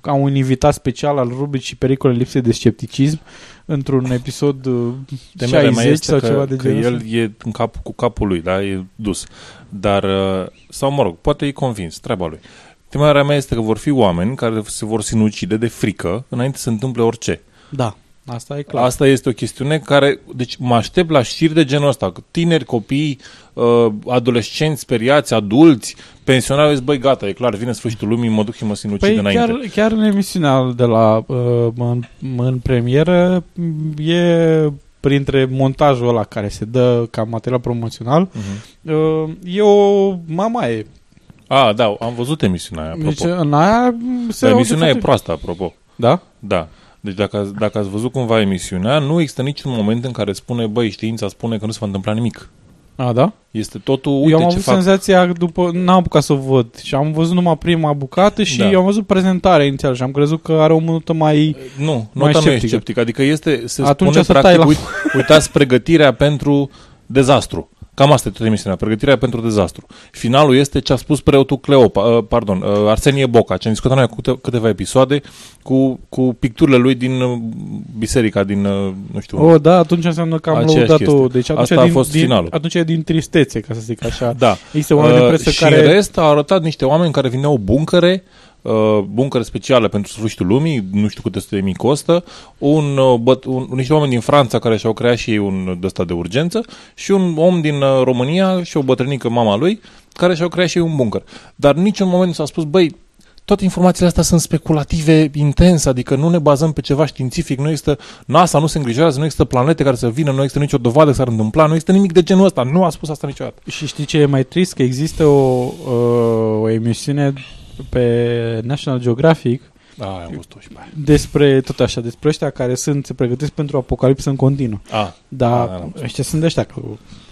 ca un invitat special al rubricii Pericole lipsei de scepticism într-un episod uh, de 60 sau că, ceva de că genul el e în cap, cu capul lui, da, e dus. Dar, uh, sau mă rog, poate e convins, treaba lui. Temerea mea este că vor fi oameni care se vor sinucide de frică înainte să se întâmple orice. Da. Asta e clar. Asta este o chestiune care... Deci mă aștept la știri de genul ăsta. Tineri, copii, uh, adolescenți, speriați, adulți, pensionari, zic, băi, gata, e clar, vine sfârșitul lumii, mă duc și mă sinucid Păi înainte. chiar, chiar în emisiunea de la uh, în, în premieră e printre montajul ăla care se dă ca material promoțional Mhm. uh, e o mamaie. A, da, am văzut emisiunea aia, apropo. Deci în aia se Dar aude emisiunea e foarte- proastă, apropo. Da? Da. Deci dacă, ați- dacă ați văzut cumva emisiunea, nu există niciun moment în care spune, băi, știința spune că nu se va întâmpla nimic. A, da? Este totul, uite eu am ce avut fac. senzația după, n-am apucat să o văd și am văzut numai prima bucată și Da. eu am văzut prezentarea inițial și am crezut că are o minută mai Nu, mai nota nu e sceptică. sceptic. Adică este, se Atunci spune să tai practic, la- uit, uitați pregătirea pentru dezastru. Cam asta e toată emisiunea, pregătirea pentru dezastru. Finalul este ce a spus preotul Cleopa, uh, pardon, uh, Arsenie Boca, ce am discutat noi cu câte- câteva episoade cu, cu picturile lui din uh, biserica, din, uh, nu știu, Oh, da, atunci înseamnă că am Aceeași lăudat-o. chestie. Deci atunci Asta a din, fost din, finalul. Atunci e din tristețe, ca să zic așa. Da. Există oameni de presă și care... în rest a arătat niște oameni care vineau buncăre, uh, buncăre speciale pentru sfârșitul lumii, nu știu câte sute de mii costă, un, uh, băt, un, niște oameni din Franța care și-au creat și ei un de ăsta de urgență și un om din uh, România și o bătrânică mama lui care și-au creat și ei un buncăr. Dar niciun moment nu s-a spus, băi, toate informațiile astea sunt speculative intens, adică nu ne bazăm pe ceva științific, nu există, NASA nu se îngrijorează, nu există planete care să vină, nu există nicio dovadă că s-ar întâmpla, nu există nimic de genul ăsta, nu a spus asta niciodată. Și știi ce e mai trist? Că există o, uh, o emisiune pe National Geographic Da, am văzut-o și pe aia. despre tot așa, despre ăștia care sunt, se pregătesc pentru apocalipsă în continuu. Ah, da, da, da, am ăștia sunt de ăștia, că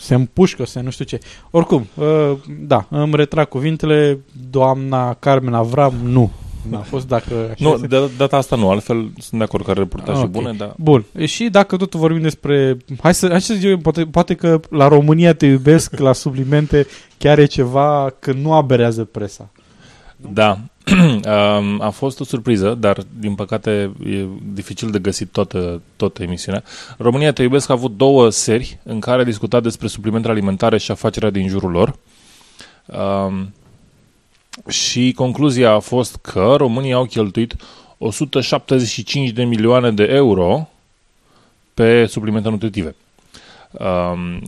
se împușcă, se nu știu ce. Oricum, uh, da, îmi retrag cuvintele, doamna Carmen Avram, nu. N-a fost dacă... așa Nu, este. de data asta nu, altfel sunt de acord că are reportaje Ok. bune, dar... Bun. Și dacă tot vorbim despre... Hai să, hai să zic eu, poate, poate că la România te iubesc, la suplimente, chiar e ceva că nu aberează presa. Da. Um, a fost o surpriză, dar din păcate e dificil de găsit toată, toată emisiunea. România Te iubesc a avut două seri în care a discutat despre suplimentele alimentare și afacerea din jurul lor. Um, și concluzia a fost că românii au cheltuit 175 de milioane de euro pe suplimente nutritive. Um,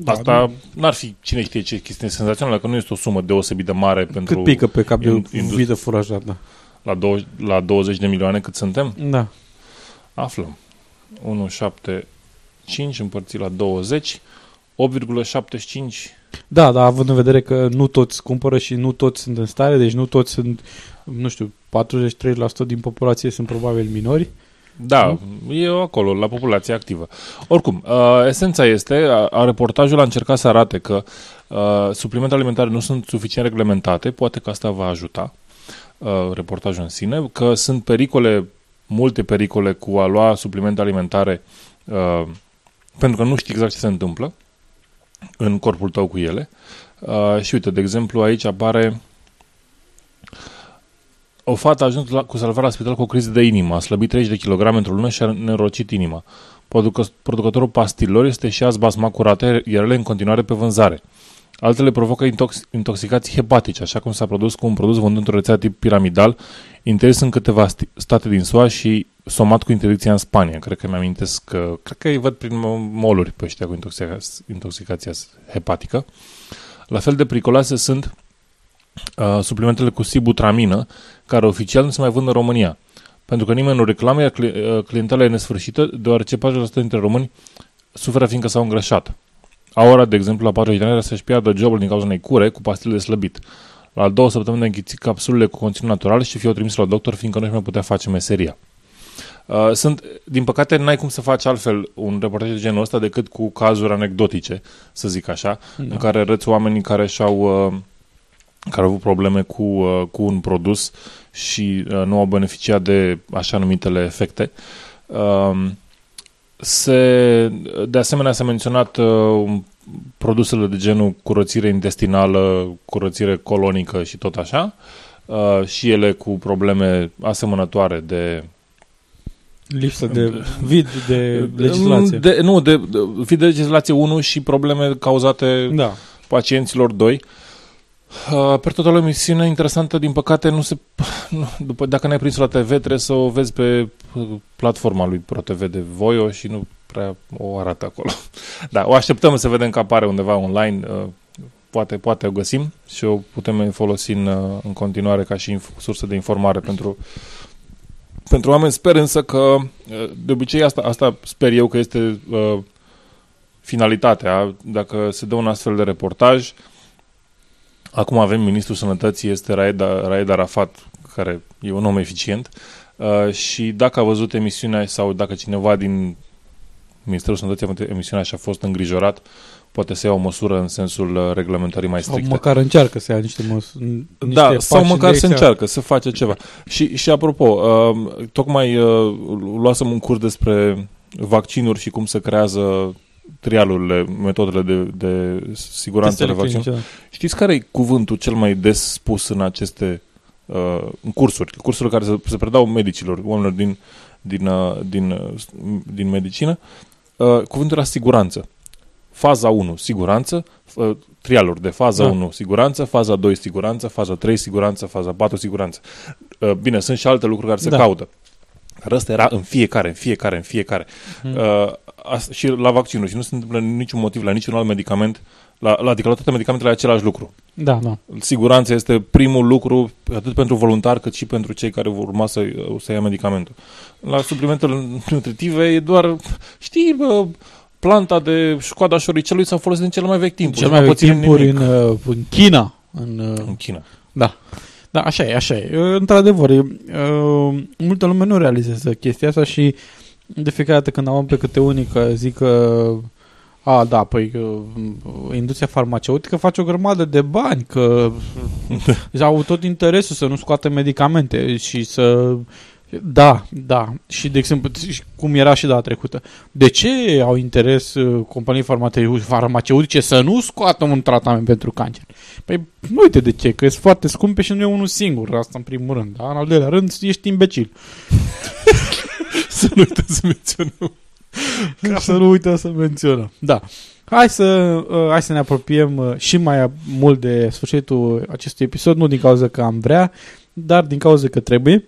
Da, asta nu- n-ar fi cine știe ce chestie senzațională, că nu este o sumă deosebit de mare pentru... Cât pică pe cap de in- industrie. vită furajată? La, dou- la 20 de milioane cât suntem? Da. Aflăm. 1,75 împărțit la 20, 8,75 Da, da, având în vedere că nu toți cumpără și nu toți sunt în stare, deci nu toți sunt, nu știu, 43% din populație sunt probabil minori. Da, e acolo, la populația activă. Oricum, uh, esența este, a, a reportajul a încercat să arate că uh, suplimentele alimentare nu sunt suficient reglementate, poate că asta va ajuta uh, reportajul în sine, că sunt pericole, multe pericole cu a lua suplimente alimentare uh, pentru că nu știi exact ce se întâmplă în corpul tău cu ele. Uh, și uite, de exemplu, aici apare o fată a ajuns la, cu salvare la spital cu o criză de inimă, a slăbit 30 de kilograme într-o lună și a nerocit inima. Producă, producătorul pastilor este și azi basma curate, iar ele în continuare pe vânzare. Altele provocă intox, intoxicații hepatice, așa cum s-a produs cu un produs vândut într-o rețea tip piramidal, interzis în câteva sti- state din SUA și somat cu interdicția în Spania. Cred că mi-amintesc că, cred că îi văd prin moluri pe ăștia cu intoxicația, intoxicația hepatică. La fel de periculoase sunt uh, suplimentele cu sibutramină, care oficial nu se mai vând în România. Pentru că nimeni nu reclamă, iar cli- uh, clientela e nesfârșită, deoarece 40% dintre români suferă fiindcă s-au îngrășat. Aura, de exemplu, la 40 de ani, să-și piardă jobul din cauza unei cure cu pastile de slăbit. La două săptămâni de închițit capsulele cu conținut natural și fiu trimis la doctor, fiindcă nu-și mai putea face meseria. Uh, sunt, din păcate, n-ai cum să faci altfel un reportaj de genul ăsta decât cu cazuri anecdotice, să zic așa, Da. în care arăți oamenii care și-au uh, care au avut probleme cu, uh, cu un produs și uh, nu au beneficiat de așa numitele efecte. Um, se, de asemenea, s-a menționat uh, produsele de genul curățire intestinală, curățire colonică și tot așa, uh, și ele cu probleme asemănătoare de Lipsă de vid de legislație. de, nu, de, de vid de legislație 1 și probleme cauzate Da. pacienților 2. Uh, per total o emisiune interesantă, din păcate, nu se, nu, după, dacă n-ai prins la TV, trebuie să o vezi pe uh, platforma lui ProTV de Voio și nu prea o arată acolo. Da, o așteptăm să vedem că apare undeva online, uh, poate, poate o găsim și o putem folosi în, uh, în continuare ca și inf- sursă de informare pentru, pentru oameni. Sper însă că, uh, de obicei asta, asta sper eu că este uh, finalitatea, dacă se dă un astfel de reportaj, Acum avem Ministrul Sănătății, este Raed, Raed Arafat, care e un om eficient uh, și dacă a văzut emisiunea sau dacă cineva din Ministerul Sănătății a văzut emisiunea și a fost îngrijorat, poate să ia o măsură în sensul uh, reglementării mai stricte. Sau măcar încearcă să ia niște măsuri. Da, sau măcar să încearcă să face ceva. Și, și apropo, uh, tocmai uh, luasem un curs despre vaccinuri și cum se creează trialurile, metodele de, de siguranță ale vaccinului. Știți care e cuvântul cel mai des spus în aceste uh, în cursuri? Cursurile care se, se predau medicilor, oamenilor din, din, uh, din, uh, din medicină. Uh, cuvântul era siguranță. Faza 1, siguranță, uh, trialuri de faza da. 1, siguranță, faza 2, siguranță, faza 3, siguranță, faza 4, siguranță. Uh, bine, sunt și alte lucruri care se da. caută. Dar ăsta era în fiecare, în fiecare, în fiecare. Hmm. Uh, și la vaccinuri și nu se întâmplă niciun motiv la niciun alt medicament, la, la, adică la toate medicamentele același lucru. Da, da. Siguranța este primul lucru atât pentru voluntar cât și pentru cei care vor urma să, să ia medicamentul. La suplimentele nutritive e doar, știi, bă, planta de școada șoricelui s-a folosit în cele mai vechi timpuri. Cel mai vechi timpuri în, uh, în China. În, uh, în China. Da. Da, așa e, așa e. Într-adevăr, multă lume nu realizează chestia asta și de fiecare dată când am pe câte unii că zic că a, da, păi industria farmaceutică face o grămadă de bani, că au tot interesul să nu scoată medicamente și să... Da, da. Și, de exemplu, cum era și data trecută. De ce au interes uh, companii farmaceutice să nu scoată un tratament pentru cancer? Păi, nu uite de ce, că e foarte scumpe și nu e unul singur, asta în primul rând. Da? În al doilea rând, ești imbecil. să nu uităm să menționăm. Ca să nu uităm să menționăm. Da. Hai să, uh, hai să ne apropiem uh, și mai mult de sfârșitul acestui episod, nu din cauza că am vrea, dar din cauza că trebuie.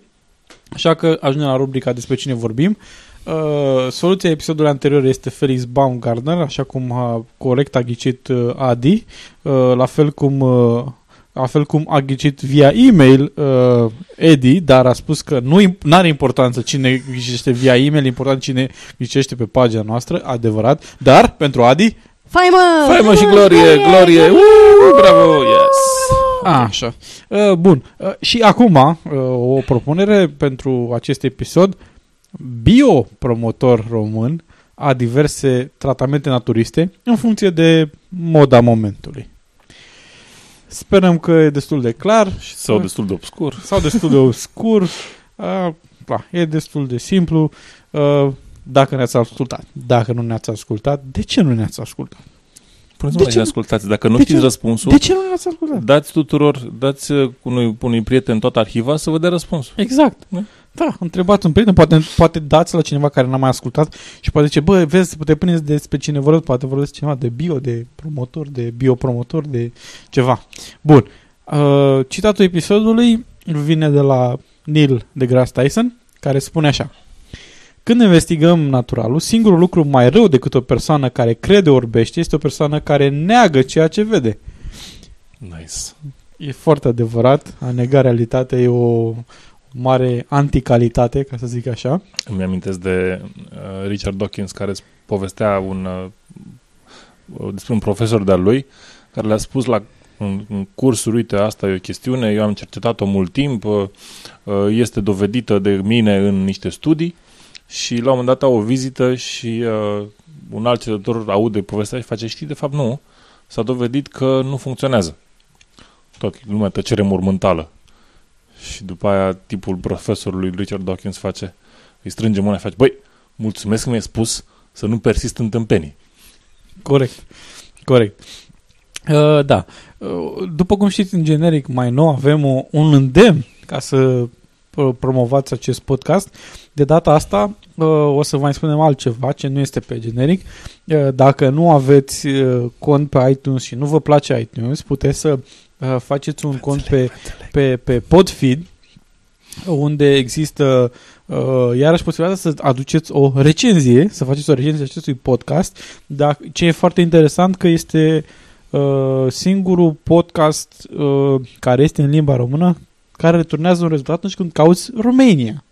Așa că ajungem la rubrica despre cine vorbim. Uh, soluția episodului anterior este Felix Baumgartner, așa cum a corect a ghicit uh, Adi, uh, la fel cum uh, la fel cum a ghicit via e-mail uh, Eddie, dar a spus că nu are importanță cine ghicește via e-mail, important cine ghicește pe pagina noastră, adevărat, dar pentru Adi Faimă! Faimă și glorie, glorie! glorie. Uh, bravo, yes! Așa. Uh, bun. Uh, și acum, uh, o propunere pentru acest episod. Biopromotor român a diverse tratamente naturiste în funcție de moda momentului. Sperăm că e destul de clar. Sau destul de obscur. Sau destul de obscur. Uh, da, e destul de simplu. Uh, dacă ne-ați ascultat. Dacă nu ne-ați ascultat, de ce nu ne-ați ascultat? Puneți de ce ne ascultați. Dacă nu știți ce? răspunsul, de ce nu ne-ați ascultat? Dați tuturor, dați uh, unui, unui prieten toată arhiva să vă dea răspunsul. Exact. Da? Da, întrebați un prieten, poate, poate dați la cineva care n-a mai ascultat și poate zice, bă, vezi, te puneți despre cine vorbesc, poate vorbesc cineva de bio, de promotor, de biopromotor, de ceva. Bun. Uh, citatul episodului vine de la Neil deGrasse Tyson, care spune așa. Când investigăm naturalul, singurul lucru mai rău decât o persoană care crede orbește este o persoană care neagă ceea ce vede. Nice. E foarte adevărat. A nega realitatea e o, mare anticalitate, ca să zic așa. Îmi amintesc de uh, Richard Dawkins care povestea un, uh, despre un profesor de-al lui care le-a spus la în, în cursuri, uite, asta e o chestiune, eu am cercetat-o mult timp, uh, uh este dovedită de mine în niște studii și la un moment dat au o vizită și uh, un alt cercetător aude povestea și face, știi, de fapt nu, s-a dovedit că nu funcționează. Tot lumea tăcere mormântală. Și după aia tipul profesorului Richard Dawkins face, îi strânge mâna și face, băi, mulțumesc că mi-ai spus să nu persist în tâmpenii. Corect, corect. Uh, da. Uh, după cum știți, în generic, mai nou avem o, un îndemn ca să promovați acest podcast. De data asta uh, o să mai spunem altceva ce nu este pe generic. Uh, dacă nu aveți uh, cont pe iTunes și nu vă place iTunes, puteți să uh, faceți un cont pe, pe, pe Podfeed unde există uh, iarăși posibilitatea să aduceți o recenzie, să faceți o recenzie acestui podcast, dar ce e foarte interesant că este uh, singurul podcast uh, care este în limba română care returnează un rezultat atunci când cauți România.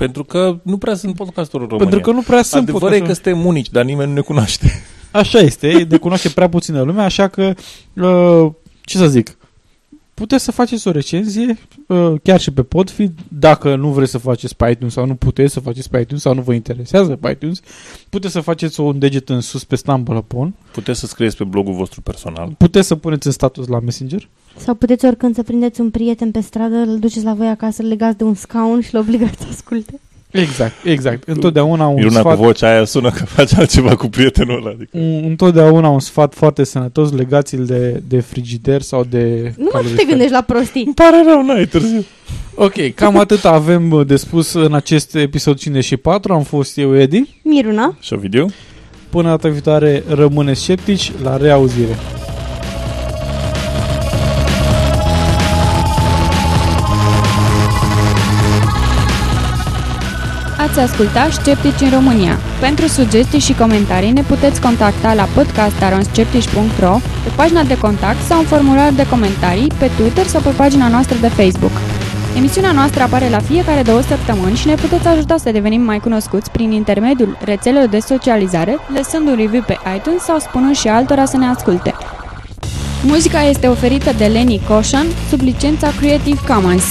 Pentru că nu prea sunt podcasturi în România. Pentru că nu prea sunt Adevărul e că suntem unici, dar nimeni nu ne cunoaște. Așa este, de cunoaște prea puțină lume, așa că, uh, ce să zic, puteți să faceți o recenzie uh, chiar și pe Podfeed, dacă nu vreți să faceți pe iTunes sau nu puteți să faceți pe iTunes sau nu vă interesează pe iTunes, puteți să faceți un deget în sus pe Stumble Upon. Puteți să scrieți pe blogul vostru personal. Puteți să puneți în status la Messenger. Sau puteți oricând să prindeți un prieten pe stradă, îl duceți la voi acasă, îl legați de un scaun și îl obligați să asculte. Exact, exact. Întotdeauna un Miruna sfat... cu vocea aia sună că face altceva cu prietenul ăla. Adică. Un, întotdeauna un sfat foarte sănătos, legați-l de, de frigider sau de... Nu mai te gândești la prostii. Îmi pare rău, n-ai târziu. Ok, cam atât avem de spus în acest episod 54. Am fost eu, Edi. Miruna. Și video. Până data viitoare, rămâne sceptici. La reauzire. Ați ascultat Sceptici în România. Pentru sugestii și comentarii ne puteți contacta la podcast.aronsceptici.ro pe pagina de contact sau în formular de comentarii pe Twitter sau pe pagina noastră de Facebook. Emisiunea noastră apare la fiecare două săptămâni și ne puteți ajuta să devenim mai cunoscuți prin intermediul rețelelor de socializare, lăsând un review pe iTunes sau spunând și altora să ne asculte. Muzica este oferită de Lenny Koshan sub licența Creative Commons.